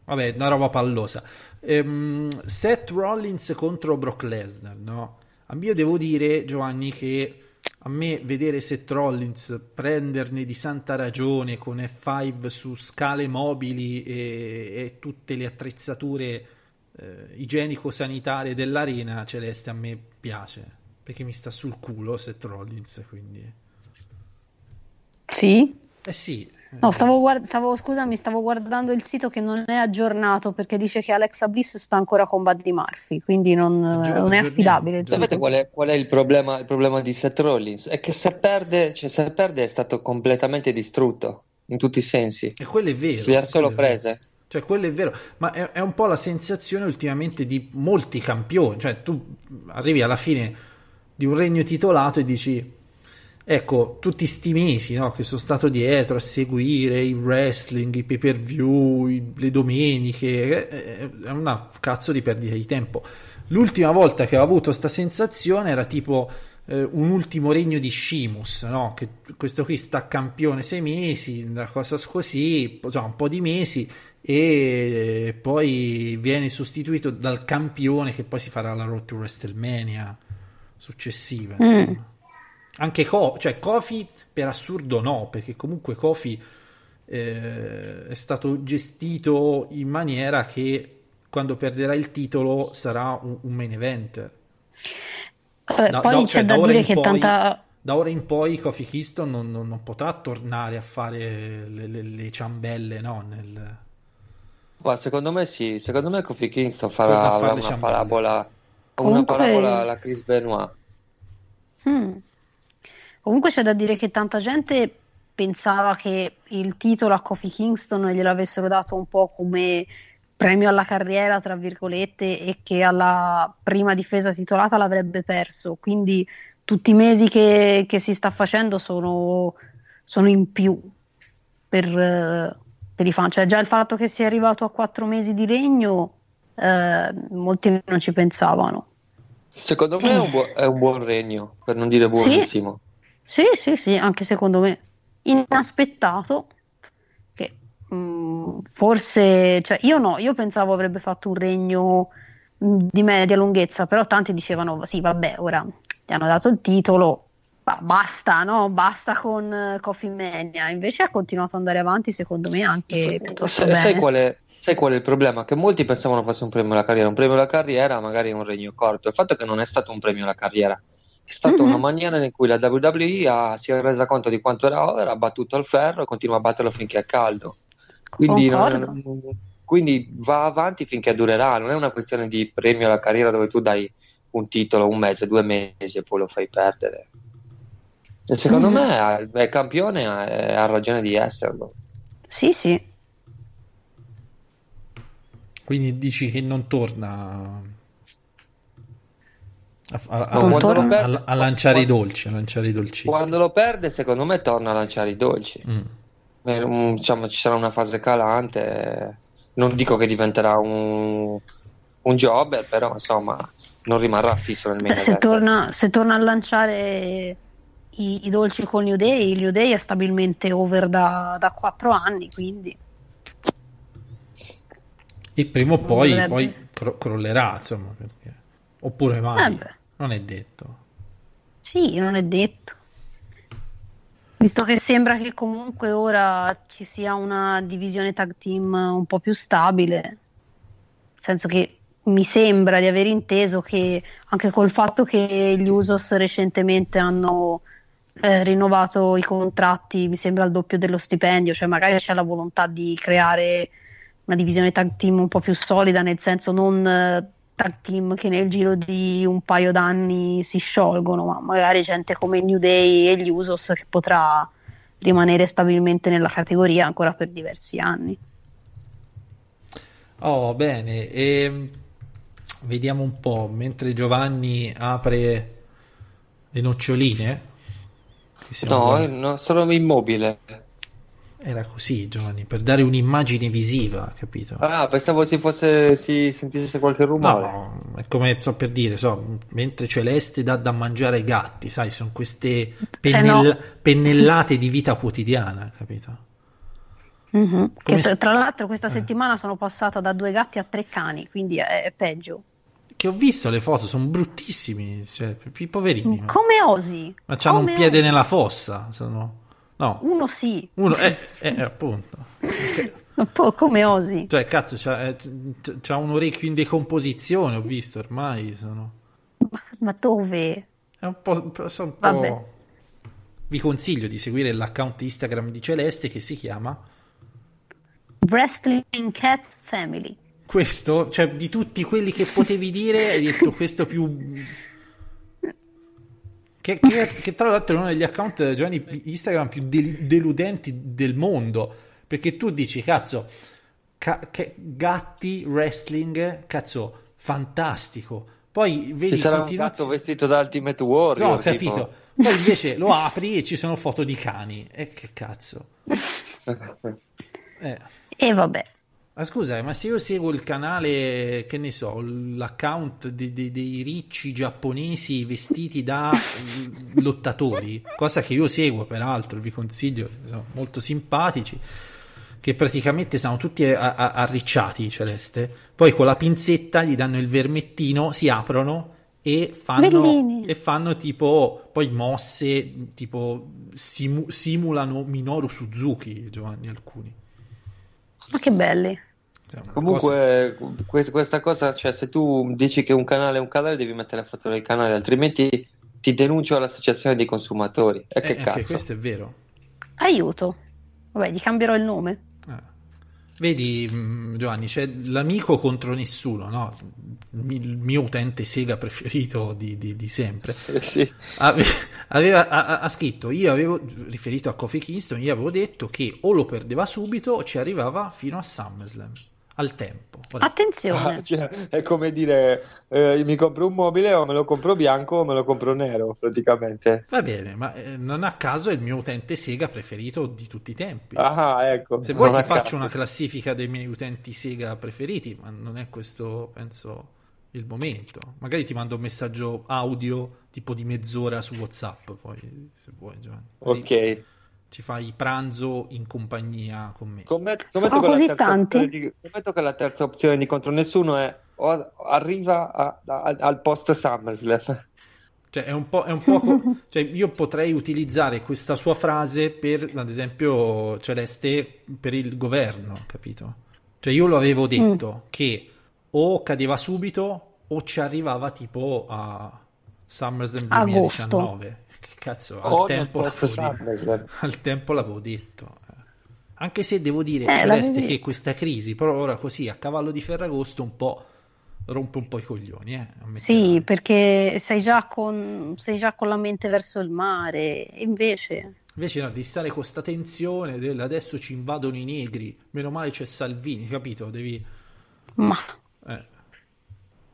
Vabbè, una roba pallosa. Ehm, Seth Rollins contro Brock Lesnar, no? A me io devo dire, Giovanni, che a me vedere Seth Rollins prenderne di santa ragione con F5 su scale mobili e, e tutte le attrezzature eh, igienico-sanitarie dell'arena celeste a me piace perché mi sta sul culo Seth Rollins quindi Sì? eh sì No, stavo, guard- stavo- scusami, stavo guardando il sito che non è aggiornato perché dice che Alexa Bliss sta ancora con Buddy Murphy, quindi non, non è affidabile il Sapete qual è, qual è il, problema, il problema di Seth Rollins? È che se perde, cioè se perde è stato completamente distrutto in tutti i sensi. e quello è vero Le ha solo quello è vero. prese. Cioè, quello è vero, ma è, è un po' la sensazione ultimamente di molti campioni. Cioè, tu arrivi alla fine di un regno titolato e dici: Ecco, tutti sti mesi no, che sono stato dietro a seguire il wrestling, i pay per view, i- le domeniche, eh, è una cazzo di perdita di tempo. L'ultima volta che ho avuto questa sensazione era tipo eh, un ultimo regno di Shimus, no? Che questo qui sta campione sei mesi, una cosa così, insomma, un po' di mesi, e poi viene sostituito dal campione che poi si farà la Road to WrestleMania successiva. Mm. Anche Ko- cioè Kofi per assurdo no, perché comunque Kofi eh, è stato gestito in maniera che quando perderà il titolo sarà un, un main eventer. Vabbè, Da- poi da- c'è cioè, da da ora dire in che poi- tanta... Da ora in poi Kofi Kingston non, non- non potrà tornare a fare le, le- le ciambelle, no? Nel... Ma secondo me sì, secondo me Kofi Kingston farà le una parabola, una Comunque- parabola alla Chris Benoit. Mm. Comunque c'è da dire che tanta gente pensava che il titolo a Kofi Kingston gliel'avessero dato un po' come premio alla carriera, tra virgolette, e che alla prima difesa titolata l'avrebbe perso. Quindi tutti i mesi che, che si sta facendo sono, sono in più per, per i fan. Cioè già il fatto che sia arrivato a quattro mesi di regno, eh, molti non ci pensavano. Secondo me è un, buo- è un buon regno, per non dire buonissimo. Sì, sì, sì, anche secondo me inaspettato. Che mm, forse, cioè io no, io pensavo avrebbe fatto un regno mm, di media lunghezza, però tanti dicevano sì, vabbè, ora ti hanno dato il titolo, ba- basta, no? Basta con eh, Coffee Mania. Invece ha continuato ad andare avanti, secondo me, anche piuttosto Sai, sai qual è, sai qual è il problema? Che molti pensavano fosse un premio alla carriera. Un premio alla carriera magari un regno corto. Il fatto è che non è stato un premio alla carriera. È stata Mhm. una maniera in cui la WWE ha- si è resa conto di quanto era over, ha battuto il ferro e continua a batterlo finché è caldo. Quindi, non- quindi va avanti finché durerà. Non è una questione di premio alla carriera dove tu dai un titolo un mese, due mesi e poi lo fai perdere. E secondo Mhm. me è campione e ha ragione di esserlo. Sì, sì. Quindi dici che non torna a, a- quando a- perde- a- a lanciare i quando- dolci, a lanciare i dolci. Quando lo perde, secondo me torna a lanciare i dolci. Mm. Diciamo, ci sarà una fase calante. Non dico che diventerà un, un jobber, però insomma non rimarrà fisso nel Beh, se, se torna a lanciare i, i dolci con New Day, New Day è stabilmente over da, da 4 anni, quindi E prima o poi, poi cro- crollerà, insomma, perché... oppure mai, Eh. Non è detto. sì, non è detto. Visto che sembra che comunque ora ci sia una divisione tag team un po' più stabile, nel senso che mi sembra di aver inteso che anche col fatto che gli Usos recentemente hanno eh, rinnovato i contratti, mi sembra il doppio dello stipendio, cioè magari c'è la volontà di creare una divisione tag team un po' più solida, nel senso non tag team che nel giro di un paio d'anni si sciolgono, ma magari gente come New Day e gli Usos che potrà rimanere stabilmente nella categoria ancora per diversi anni. Oh, bene, e vediamo un po', mentre Giovanni apre le noccioline, No, quasi- no, sono immobile. Era così, Giovanni, per dare un'immagine visiva, capito? Ah, pensavo si fosse si sentisse qualche rumore. No, è come so per dire, so, mentre Celeste dà da mangiare ai gatti, sai, sono queste pennell- no. pennellate di vita quotidiana, capito? Mhm. Che se- tra l'altro questa Eh. settimana sono passata da due gatti a tre cani, quindi è, è peggio. Che ho visto le foto, sono bruttissimi, cioè, poverini. ma- Come osi? Ma c'hanno un piede osi? nella fossa, sono... No, Uno sì, uno, eh, <laughs> eh, appunto. un po' come osi. Cioè, cazzo, c'ha, eh, c'ha un orecchio in decomposizione, ho visto, ormai sono... Ma dove? È un po'... sono un po'... Vi consiglio di seguire l'account Instagram di Celeste che si chiama Wrestling Cats Family. questo, cioè di tutti quelli che potevi dire, hai detto questo più... Che, che- che tra l'altro è uno degli account Giovanni Instagram più del- deludenti del mondo, perché tu dici, cazzo, ca- che- gatti, wrestling, cazzo, fantastico. Poi vedi Ci sarà un continuazione... gatto vestito da Ultimate Warrior. No, ho tipo. capito. Poi invece lo apri e ci sono foto di cani. E che cazzo. <laughs> Eh. E vabbè. Ma scusa, ma se io seguo il canale, che ne so, l'account di- di- dei ricci giapponesi vestiti da mm, lottatori, cosa che io seguo peraltro, vi consiglio, sono molto simpatici, che praticamente sono tutti a- a- arricciati, Celeste, poi con la pinzetta gli danno il vermettino, si aprono e fanno, e fanno tipo, poi mosse, tipo simu- simulano Minoru Suzuki, Giovanni, alcuni. Ma che belli. Cioè, cosa- Comunque, que- questa cosa, cioè, se tu dici che un canale è un canale, devi mettere la foto del canale, altrimenti ti denuncio all'associazione dei consumatori. E Eh, che anche cazzo? questo è vero. Aiuto. Vabbè, gli cambierò il nome. Ah. Vedi, mh, Giovanni, c'è l'amico contro nessuno, no? Il mio utente Sega preferito di, di- di sempre. <laughs> Sì. Ave- aveva, ha, ha scritto, io avevo, riferito a Kofi Kingston, io avevo detto che o lo perdeva subito o ci arrivava fino a SummerSlam, al tempo. Ora, Attenzione. Ah, cioè, è come dire, eh, mi compro un mobile o me lo compro bianco o me lo compro nero, praticamente. va bene, ma eh, non a caso è il mio utente Sega preferito di tutti i tempi. Ah, ecco. Se vuoi ti faccio caso. una classifica dei miei utenti Sega preferiti, ma non è questo, penso, il momento. Magari ti mando un messaggio audio tipo di mezz'ora su WhatsApp, poi se vuoi, Giovanni. Così Ok. Ci fai pranzo in compagnia con me. Scommetto, Sono scommetto che la così tanti? di- scommetto che la terza opzione di contro nessuno è o arriva a- a- al post SummerSlam. Cioè, è un po', è un po' co- <laughs> cioè, io potrei utilizzare questa sua frase per, ad esempio, Celeste, per il governo, capito? Cioè, io lo avevo detto che o cadeva subito o ci arrivava tipo a SummerSlam Agosto. 2019. Che cazzo, al tempo, detto. SummerSlam. al tempo l'avevo detto. Anche se devo dire, Eh, Celeste, che questa crisi, però ora così, a cavallo di Ferragosto, un po' rompe un po' i coglioni, eh. Sì, perché sei già con, sei già con la mente verso il mare. Invece, Invece no, di stare con sta tensione del adesso ci invadono i negri, meno male c'è Salvini, capito? Devi... ma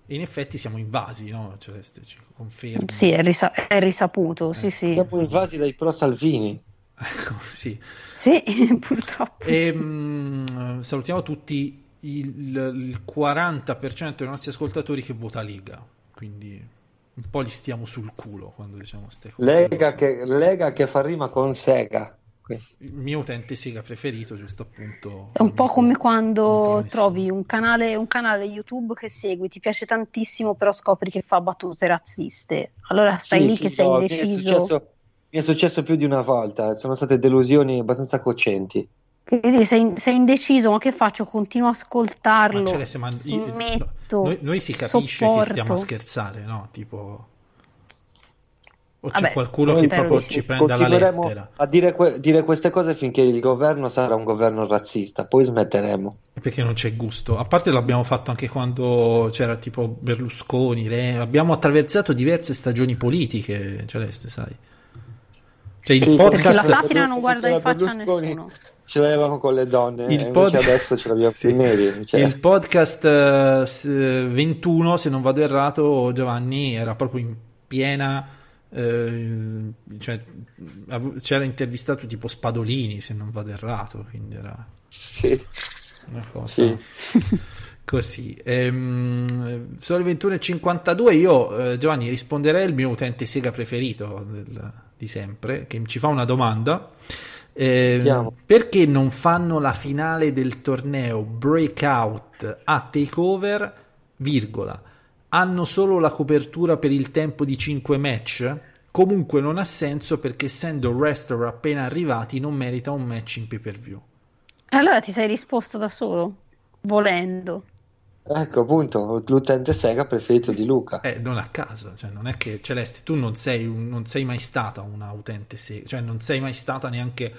eh. In effetti siamo invasi, no? Celeste, ci confermi. sì, è, risa- è risaputo. Sì, sì. Siamo invasi dai pro Salvini. Ecco, sì. Sì, <laughs> purtroppo. E, sì. mm, salutiamo tutti il, il 40% dei nostri ascoltatori che vota Lega, quindi un po' li stiamo sul culo quando diciamo ste cose. Lega che, Lega che fa rima con Sega. Il mio utente Sega preferito, giusto appunto. È un po' come quando trovi un canale, un canale YouTube che segui, ti piace tantissimo, però scopri che fa battute razziste. Allora stai Sì, lì sì, che sei no, mi è indeciso. successo- Mi è successo più di una volta, sono state delusioni abbastanza cocenti. Quindi sei, sei indeciso, ma che faccio? Continuo a ascoltarlo. Ma Celeste, ma io- smetto, noi, noi si capisce sopporto. che stiamo a scherzare, no? Tipo, o c'è Vabbè, qualcuno che proprio ci alla Continueremo lettera. a dire, que- dire queste cose finché il governo sarà un governo razzista, poi smetteremo. Perché non c'è gusto. A parte l'abbiamo fatto anche quando c'era tipo Berlusconi, Re- abbiamo attraversato diverse stagioni politiche, Celeste, sai. Cioè il Sì, Perché la podcast, satira non guarda in faccia a nessuno. Ce l'avevamo con le donne, Il e pod- adesso ce l'abbiamo Sì. <laughs> con i neri. cioè. il podcast eh, s- 21, se non vado errato, Giovanni era proprio in piena eh, cioè, c'era intervistato tipo Spadolini, se non vado errato, quindi era Sì. una cosa Sì. <laughs> così. Ehm, sono le 21.52. Io, eh, Giovanni, risponderei al mio utente Sega preferito del- di sempre, che ci fa una domanda. Sentiamo. perché non fanno la finale del torneo Breakout a Takeover, virgola, hanno solo la copertura per il tempo di 5 match? Comunque non ha senso perché essendo wrestler appena arrivati non merita un match in pay per view. Allora ti sei risposto da solo, volendo. Ecco appunto l'utente Sega preferito di Luca. Eh, non a caso, cioè non è che Celeste, tu non sei, un- non sei mai stata una utente Sega, cioè non sei mai stata neanche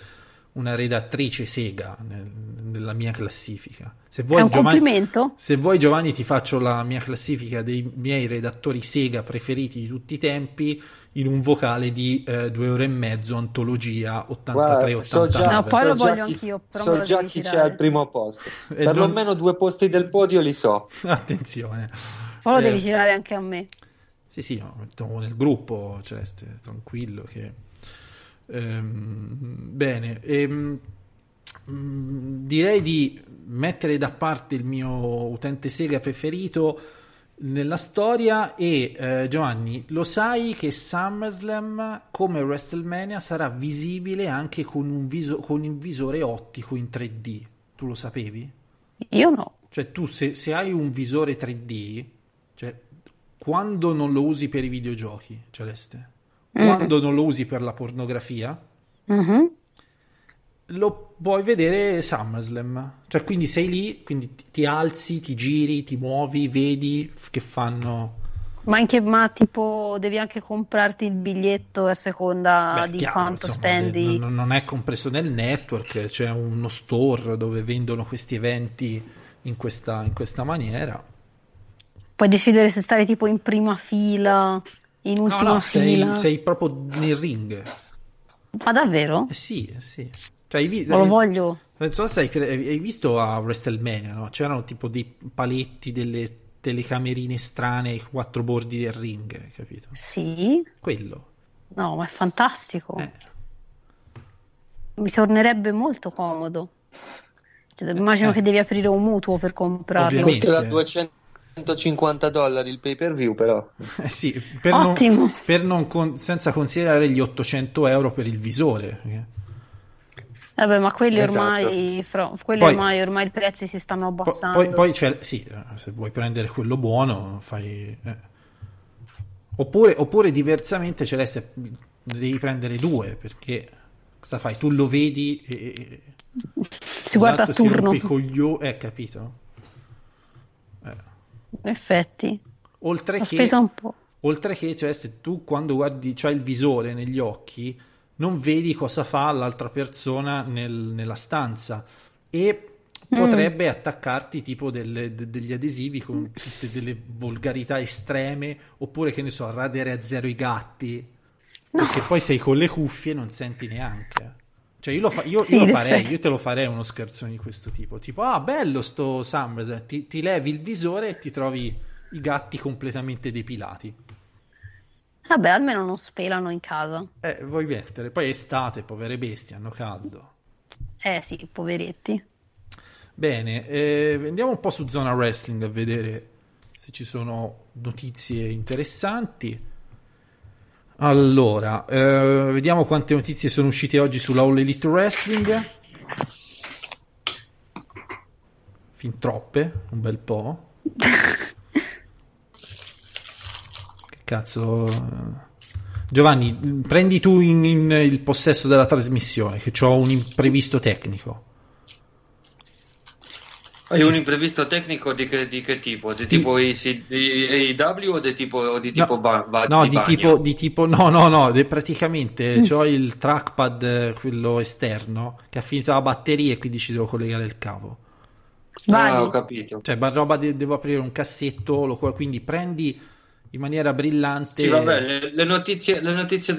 una redattrice Sega nel- nella mia classifica. Se È vuoi, un Giovanni, complimento? se vuoi Giovanni ti faccio la mia classifica dei miei redattori Sega preferiti di tutti i tempi in un vocale di eh, due ore e mezzo, antologia Guarda, so 83-89. già, No, poi so lo voglio chi- anch'io, però so già chi c'è al primo posto. <laughs> E Perlomeno non- due posti del podio li so. <laughs> Attenzione. Poi lo Eh, devi girare anche a me. Sì, sì, metto nel gruppo, Celeste, tranquillo. Che... Ehm, bene, ehm, direi di mettere da parte il mio utente Sega preferito nella storia e eh, Giovanni, lo sai che SummerSlam come WrestleMania sarà visibile anche con un, viso- con un visore ottico in 3D. Tu lo sapevi? Io no. Cioè, tu se, se hai un visore 3D, cioè, quando non lo usi per i videogiochi, Celeste, quando non lo usi per la pornografia, Mhm. lo puoi vedere SummerSlam. Cioè, quindi sei lì, quindi ti, ti alzi, ti giri, ti muovi, vedi che fanno. Ma anche, ma tipo, devi anche comprarti il biglietto a seconda Beh, di chiaro, quanto insomma, spendi. non, non è compreso nel network, c'è uno store dove vendono questi eventi in questa, in questa maniera. Puoi decidere se stare tipo in prima fila, in No, ultima no, sei, fila. sei proprio nel ring. Ma davvero? Eh sì, eh sì. Cioè, hai vi- Ma lo voglio. Non so se hai, hai visto a WrestleMania, no? C'erano tipo dei paletti, delle telecamerine strane ai quattro bordi del ring, capito? Sì? Quello. No, ma è fantastico. Eh. Mi tornerebbe molto comodo. Cioè, immagino eh. che devi aprire un mutuo per comprarlo. Ovviamente. Costerà 250 dollari il pay per view però. Eh sì, per non, Ottimo. per non con- senza considerare gli 800 euro per il visore. eh. Vabbè, ma quelli Esatto. ormai, fra- quelli Poi- ormai, ormai i prezzi si stanno abbassando. poi, poi c'è, sì, se vuoi prendere quello buono, fai... eh. Oppure, oppure diversamente, Celeste, ne devi prendere due, perché cosa fai? Tu lo vedi e... si guarda a si turno. rompe i coglio- eh, capito? In effetti, Oltre ho che, un po'. oltre che, cioè, se tu quando guardi, c'hai il visore negli occhi, non vedi cosa fa l'altra persona nel- nella stanza e potrebbe attaccarti tipo delle- de- degli adesivi con tutte delle volgarità estreme, oppure che ne so, radere a zero i gatti, perché poi sei con le cuffie e non senti neanche. Cioè, io lo, fa- io- Sì, io lo farei, io te lo farei uno scherzone di questo tipo. Tipo, ah, bello sto SummerSlam, ti, ti levi il visore e ti trovi i gatti completamente depilati. Vabbè, almeno non spelano in casa. Eh, vuoi mettere? Poi è estate, povere bestie, hanno caldo. Eh sì, poveretti. Bene, eh, andiamo un po' su Zona Wrestling a vedere se ci sono notizie interessanti. Allora, eh, vediamo quante notizie sono uscite oggi sulla All Elite Wrestling. Fin troppe, un bel po'. <laughs> Che cazzo. eh. Giovanni, prendi tu in- in il possesso della trasmissione, che ho un imprevisto tecnico. Hai un imprevisto tecnico di che, di che tipo? Di tipo di AEW o di tipo, o di tipo no, ba- ba- no, di tipo, di tipo, no, no, no, praticamente c'ho il trackpad, eh, quello esterno, che ha finito la batteria e quindi ci devo collegare il cavo. Vai. Ah, ho capito. Cioè, ma roba de- devo aprire un cassetto, lo- quindi prendi in maniera brillante. Sì, vabbè, le, le notizie, le notizie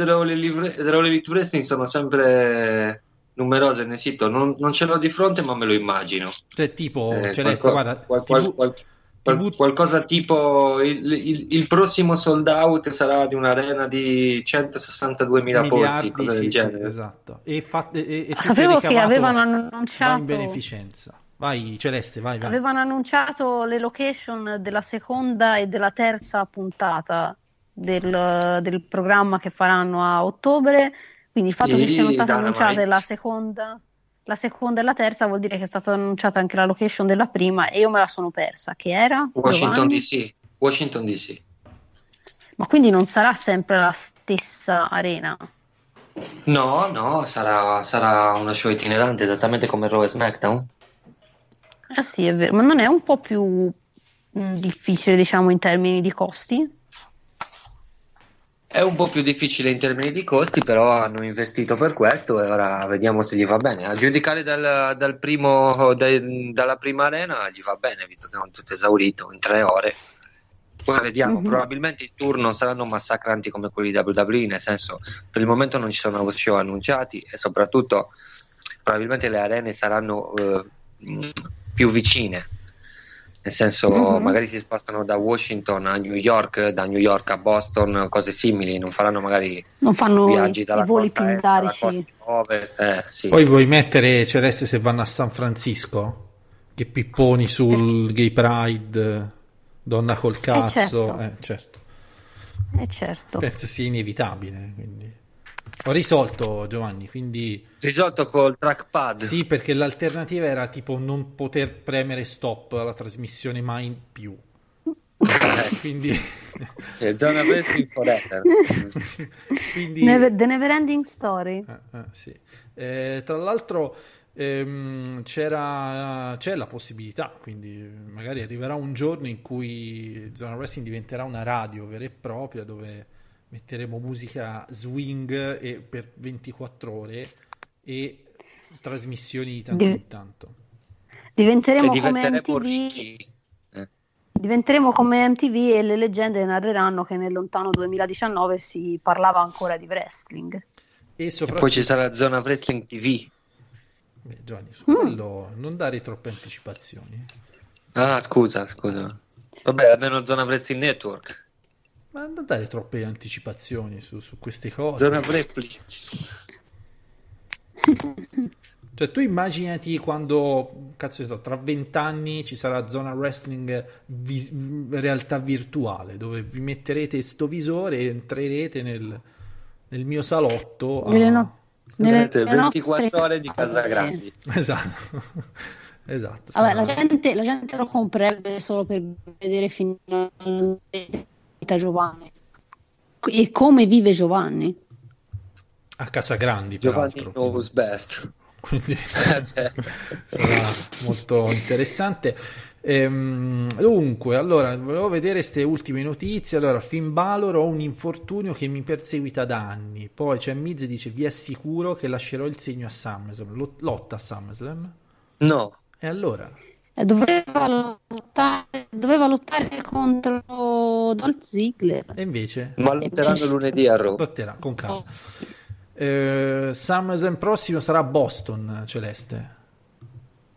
Elite Wrestling sono sempre numerose nel sito. Non, non ce l'ho di fronte, ma me lo immagino. Cioè, tipo, Eh, Celeste, qualco- guarda, qual- qual- qual- qualcosa tipo il, il- il prossimo sold out sarà di un'arena di 162.000 posti, miliardi, cosa sì, del sì, genere. esatto. E, fa- e- e Sapevo che avevano va in annunciato beneficenza. Vai Celeste, vai, vai. Avevano annunciato le location della seconda e della terza puntata del, del programma che faranno a ottobre. Quindi il fatto che Sì, siano state annunciate la seconda, la seconda e la terza vuol dire che è stata annunciata anche la location della prima e io me la sono persa. Che era? Washington Giovanni? DC. Washington DC. Ma quindi non sarà sempre la stessa arena? No, no, sarà, sarà una show itinerante esattamente come Raw e SmackDown. Eh sì, è vero, ma non è un po' più mm, difficile, diciamo, in termini di costi? È un po' più difficile in termini di costi, però hanno investito per questo e ora vediamo se gli va bene. A giudicare dal, dal primo, dai- dalla prima arena gli va bene, visto che hanno tutto esaurito in tre ore. Poi vediamo, Mhm. probabilmente i tour non saranno massacranti come quelli di WWE, nel senso per il momento non ci sono show annunciati e soprattutto probabilmente le arene saranno eh, più vicine. Nel senso, Mhm. magari si spostano da Washington a New York, da New York a Boston, cose simili, non faranno magari Non fanno viaggi dalla i voli costa est alla pindarici. costa ovest. Eh, sì. Poi vuoi mettere Celeste se vanno a San Francisco? Che pipponi sul gay pride, donna col cazzo. certo. Eh, certo. Eh certo. Penso sia inevitabile. Quindi. Ho risolto Giovanni, quindi Risolto col trackpad. sì, perché l'alternativa era tipo non poter premere stop alla trasmissione mai <laughs> <laughs> in più. quindi, Eh, Zona Wrestling Forever. quindi Never- The Never Ending Story. Eh, eh, sì. Eh, tra l'altro ehm, c'era, c'è la possibilità, quindi magari arriverà un giorno in cui Zona Wrestling diventerà una radio vera e propria dove metteremo musica swing e per 24 ore e trasmissioni di tanto Di- in tanto. Diventeremo E come MTV. Eh. Diventeremo come MTV e le leggende narreranno che nel lontano 2019 si parlava ancora di wrestling. E E soprattutto, poi ci sarà Zona Wrestling TV. Beh, Giovanni, su Mm. quello non dare troppe anticipazioni. Ah, scusa, scusa. Vabbè, almeno Zona Wrestling Network. Ma non dare troppe anticipazioni su, su queste cose. Zona Wrestling. <laughs> Cioè, tu immaginati quando, cazzo so, tra vent'anni ci sarà zona wrestling vis- realtà virtuale, dove vi metterete sto visore e entrerete nel, nel mio salotto. a- Nelle no- nelle- Vedete, nelle 24 nostre ore di case. Casagrandi. <laughs> Esatto. <laughs> esatto. Vabbè, sarà- la gente, la gente lo comprerebbe solo per vedere finalmente vita Giovanni. E come vive Giovanni? A casa grandi, Giovanni peraltro. knows best. <laughs> Quindi <laughs> sarà molto interessante. Ehm, dunque, allora, volevo vedere queste ultime notizie. Allora, Finn Balor ho un infortunio che mi perseguita da anni. Poi c'è Miz e dice: Vi assicuro che lascerò il segno a SummerSlam. Lot- Lotta a SummerSlam. No, E allora? Doveva lottare, doveva lottare contro Dolph Ziggler. E invece? ma lotteranno lunedì a Raw. Lotterà con calma. Eh, SummerSlam prossimo sarà Boston, Celeste.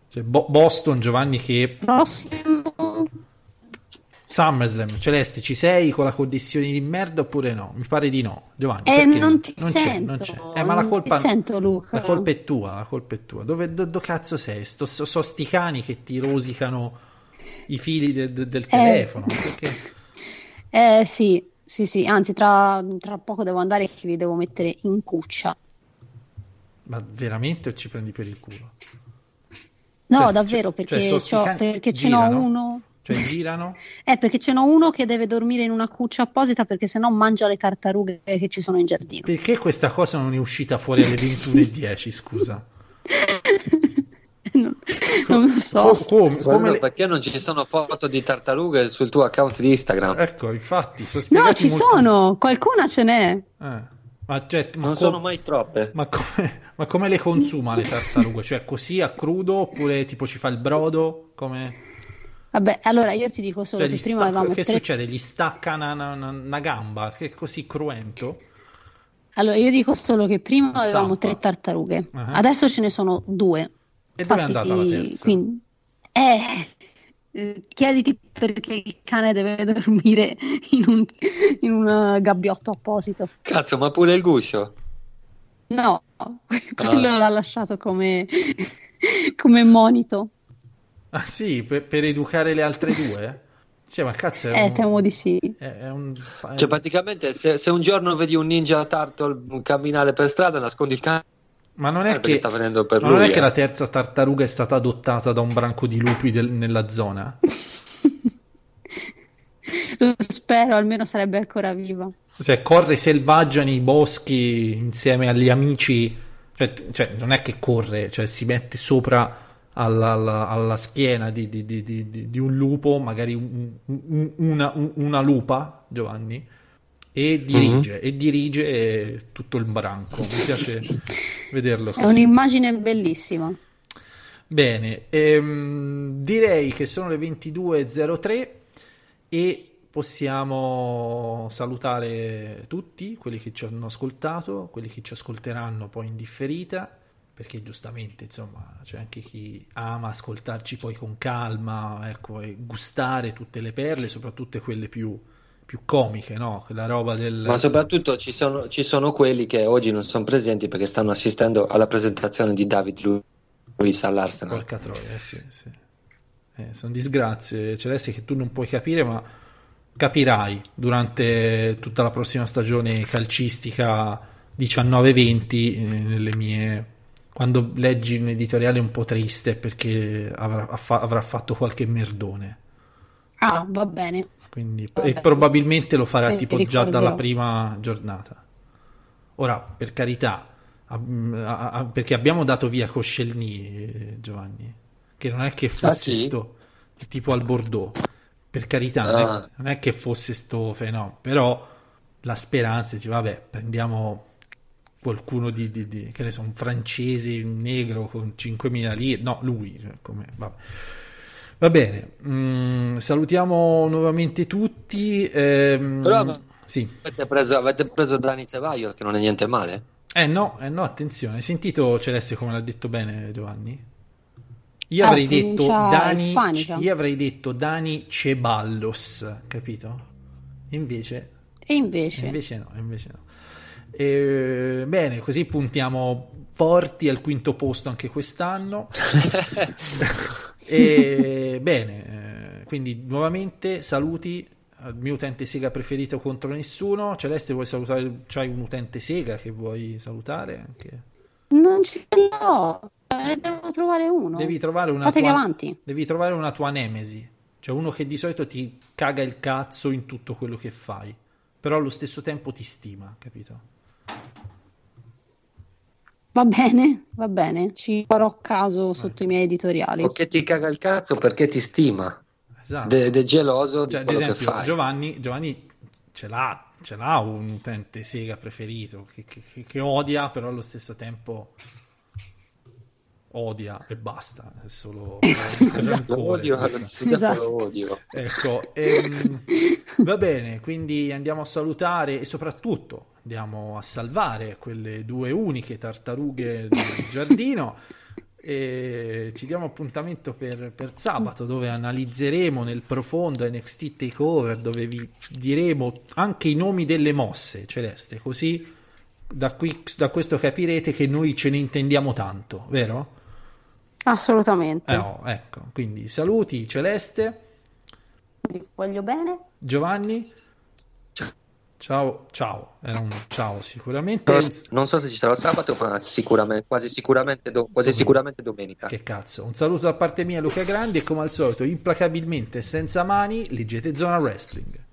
Cioè, Bo- Boston, Giovanni, che Prossimo SummerSlam, Celeste, ci sei con la connessione di merda oppure no? Mi pare di no, Giovanni. Eh, non ti c'è, sento, non c'è. Eh, ma la non colpa, sento, la colpa è tua, la colpa è tua. Dove, do, do cazzo sei? Sto, so, so sti cani che ti rosicano i fili de- de- del telefono. Perché... <laughs> Eh sì, sì, sì, anzi tra, tra poco devo andare che li devo mettere in cuccia. Ma veramente o ci prendi per il culo? No, Cioè, davvero, cioè, perché, cani- perché ce n'ho uno. Cioè girano? <laughs> Eh, perché ce n'ho uno che deve dormire in una cuccia apposita perché sennò mangia le tartarughe che ci sono in giardino. Perché questa cosa non è uscita fuori alle 21.10, scusa? <laughs> non, non lo so. Co- come, come le- perché non ci sono foto di tartarughe sul tuo account di Instagram? Ecco, infatti, sono No, ci molto- sono, qualcuna ce n'è. Eh, Ma, cioè, ma Non co- sono mai troppe. ma come, ma come le consuma le tartarughe? Cioè così a crudo oppure tipo ci fa il brodo? Come... Vabbè, allora io ti dico solo Cioè, che prima stacca- avevamo che tre... succede? Gli stacca una, una- una- gamba? Che è così cruento? Allora, io dico solo che prima avevamo Zampa. tre tartarughe, Ah. adesso ce ne sono due. E dove è Infatti, andata la terza? quindi- Eh, chiediti perché il cane deve <laughs> dormire in un, in un eh, gabbiotto apposito. Cazzo, ma pure il guscio. No, quello l'ha lasciato come, <laughs> come monito. Ah sì, per, per educare le altre <laughs> due? Cioè, ma cazzo è Eh, un... temo di sì. È, è un... Cioè, praticamente, se, se un giorno vedi un ninja turtle camminare per strada, nascondi il cane Ma non è perché che... sta venendo per Ma lui. non è che eh. la terza tartaruga è stata adottata da un branco di lupi del- nella zona? Lo spero, almeno sarebbe ancora viva. Cioè, corre selvaggia nei boschi insieme agli amici. Cioè, cioè, non è che corre, cioè si mette sopra alla, alla- alla schiena di, di- di- di- un lupo, magari un- un- una, un- una lupa, Giovanni, e dirige, e dirige tutto il branco. Mi piace vederlo È così. un'immagine bellissima. Bene, ehm, direi che sono le 22.03 e possiamo salutare tutti quelli che ci hanno ascoltato, quelli che ci ascolteranno poi in differita, perché giustamente insomma c'è anche chi ama ascoltarci poi con calma, ecco, e gustare tutte le perle, soprattutto quelle più, più comiche, no? Quella roba del... Ma soprattutto ci sono, ci sono quelli che oggi non sono presenti perché stanno assistendo alla presentazione di David Lu- Luiz all'Arsenal. Porca troia, eh sì, sì. Eh, sono disgrazie, Celeste, che tu non puoi capire, ma capirai durante tutta la prossima stagione calcistica 19-20 eh, nelle mie... Quando leggi un editoriale un po' triste perché avrà, avrà fatto qualche merdone. Ah, va bene. Quindi, Vabbè. e probabilmente lo farà li tipo già dalla prima giornata. Ora, per carità, a- a- a- perché abbiamo dato via Coscielny, eh, Giovanni, che non è che fosse Ah, sì? sto tipo al Bordeaux, per carità, non, Ah. è, non è che fosse sto fenomeno, però la speranza dice, vabbè, prendiamo qualcuno di, di- di- che ne so, un francese, un negro con 5.000 lire, no, lui, cioè, come, vabbè. Va bene, mm, salutiamo nuovamente tutti. ehm, Però sì. Avete preso, avete preso Dani Ceballos, che non è niente male. Eh no, eh no, attenzione, hai sentito Celeste come l'ha detto bene Giovanni? Io Ah, avrei detto Dani, io avrei detto Dani Ceballos, capito? Invece, E invece, invece no, invece no. Eh, bene, così puntiamo forti al quinto posto anche quest'anno. <laughs> E, bene, eh, quindi nuovamente saluti al mio utente Sega preferito contro nessuno. Celeste, vuoi salutare? C'hai un utente Sega che vuoi salutare? Anche? non ce l'ho. Ne devo trovare uno. Devi trovare una Fatevi tua, avanti. devi trovare una tua nemesi, cioè uno che di solito ti caga il cazzo in tutto quello che fai, però allo stesso tempo ti stima, capito? Va bene, va bene. Ci farò caso sotto i miei editoriali. O che ti caga il cazzo perché ti stima. Esatto. Ed è geloso Cioè, di ad esempio, fai. Giovanni, Giovanni ce l'ha, ce l'ha un utente Sega preferito che, che- che- odia, però allo stesso tempo odia e basta. È solo <laughs> rancore, odio, Esatto. odio. Ecco, ehm, <laughs> va bene, quindi andiamo a salutare e soprattutto andiamo a salvare quelle due uniche tartarughe del <laughs> giardino e ci diamo appuntamento per, per sabato dove analizzeremo nel profondo NXT Takeover dove vi diremo anche i nomi delle mosse celeste così da, qui, da questo capirete che noi ce ne intendiamo tanto vero? Assolutamente. Eh, oh, ecco quindi saluti Celeste Vi voglio bene. Giovanni ciao ciao era un ciao sicuramente Non, non so se ci sarà sabato, ma sicuramente, quasi sicuramente, do- quasi sicuramente domenica. Che cazzo, un saluto da parte mia Luca Grandi e come al solito implacabilmente senza mani leggete Zona Wrestling.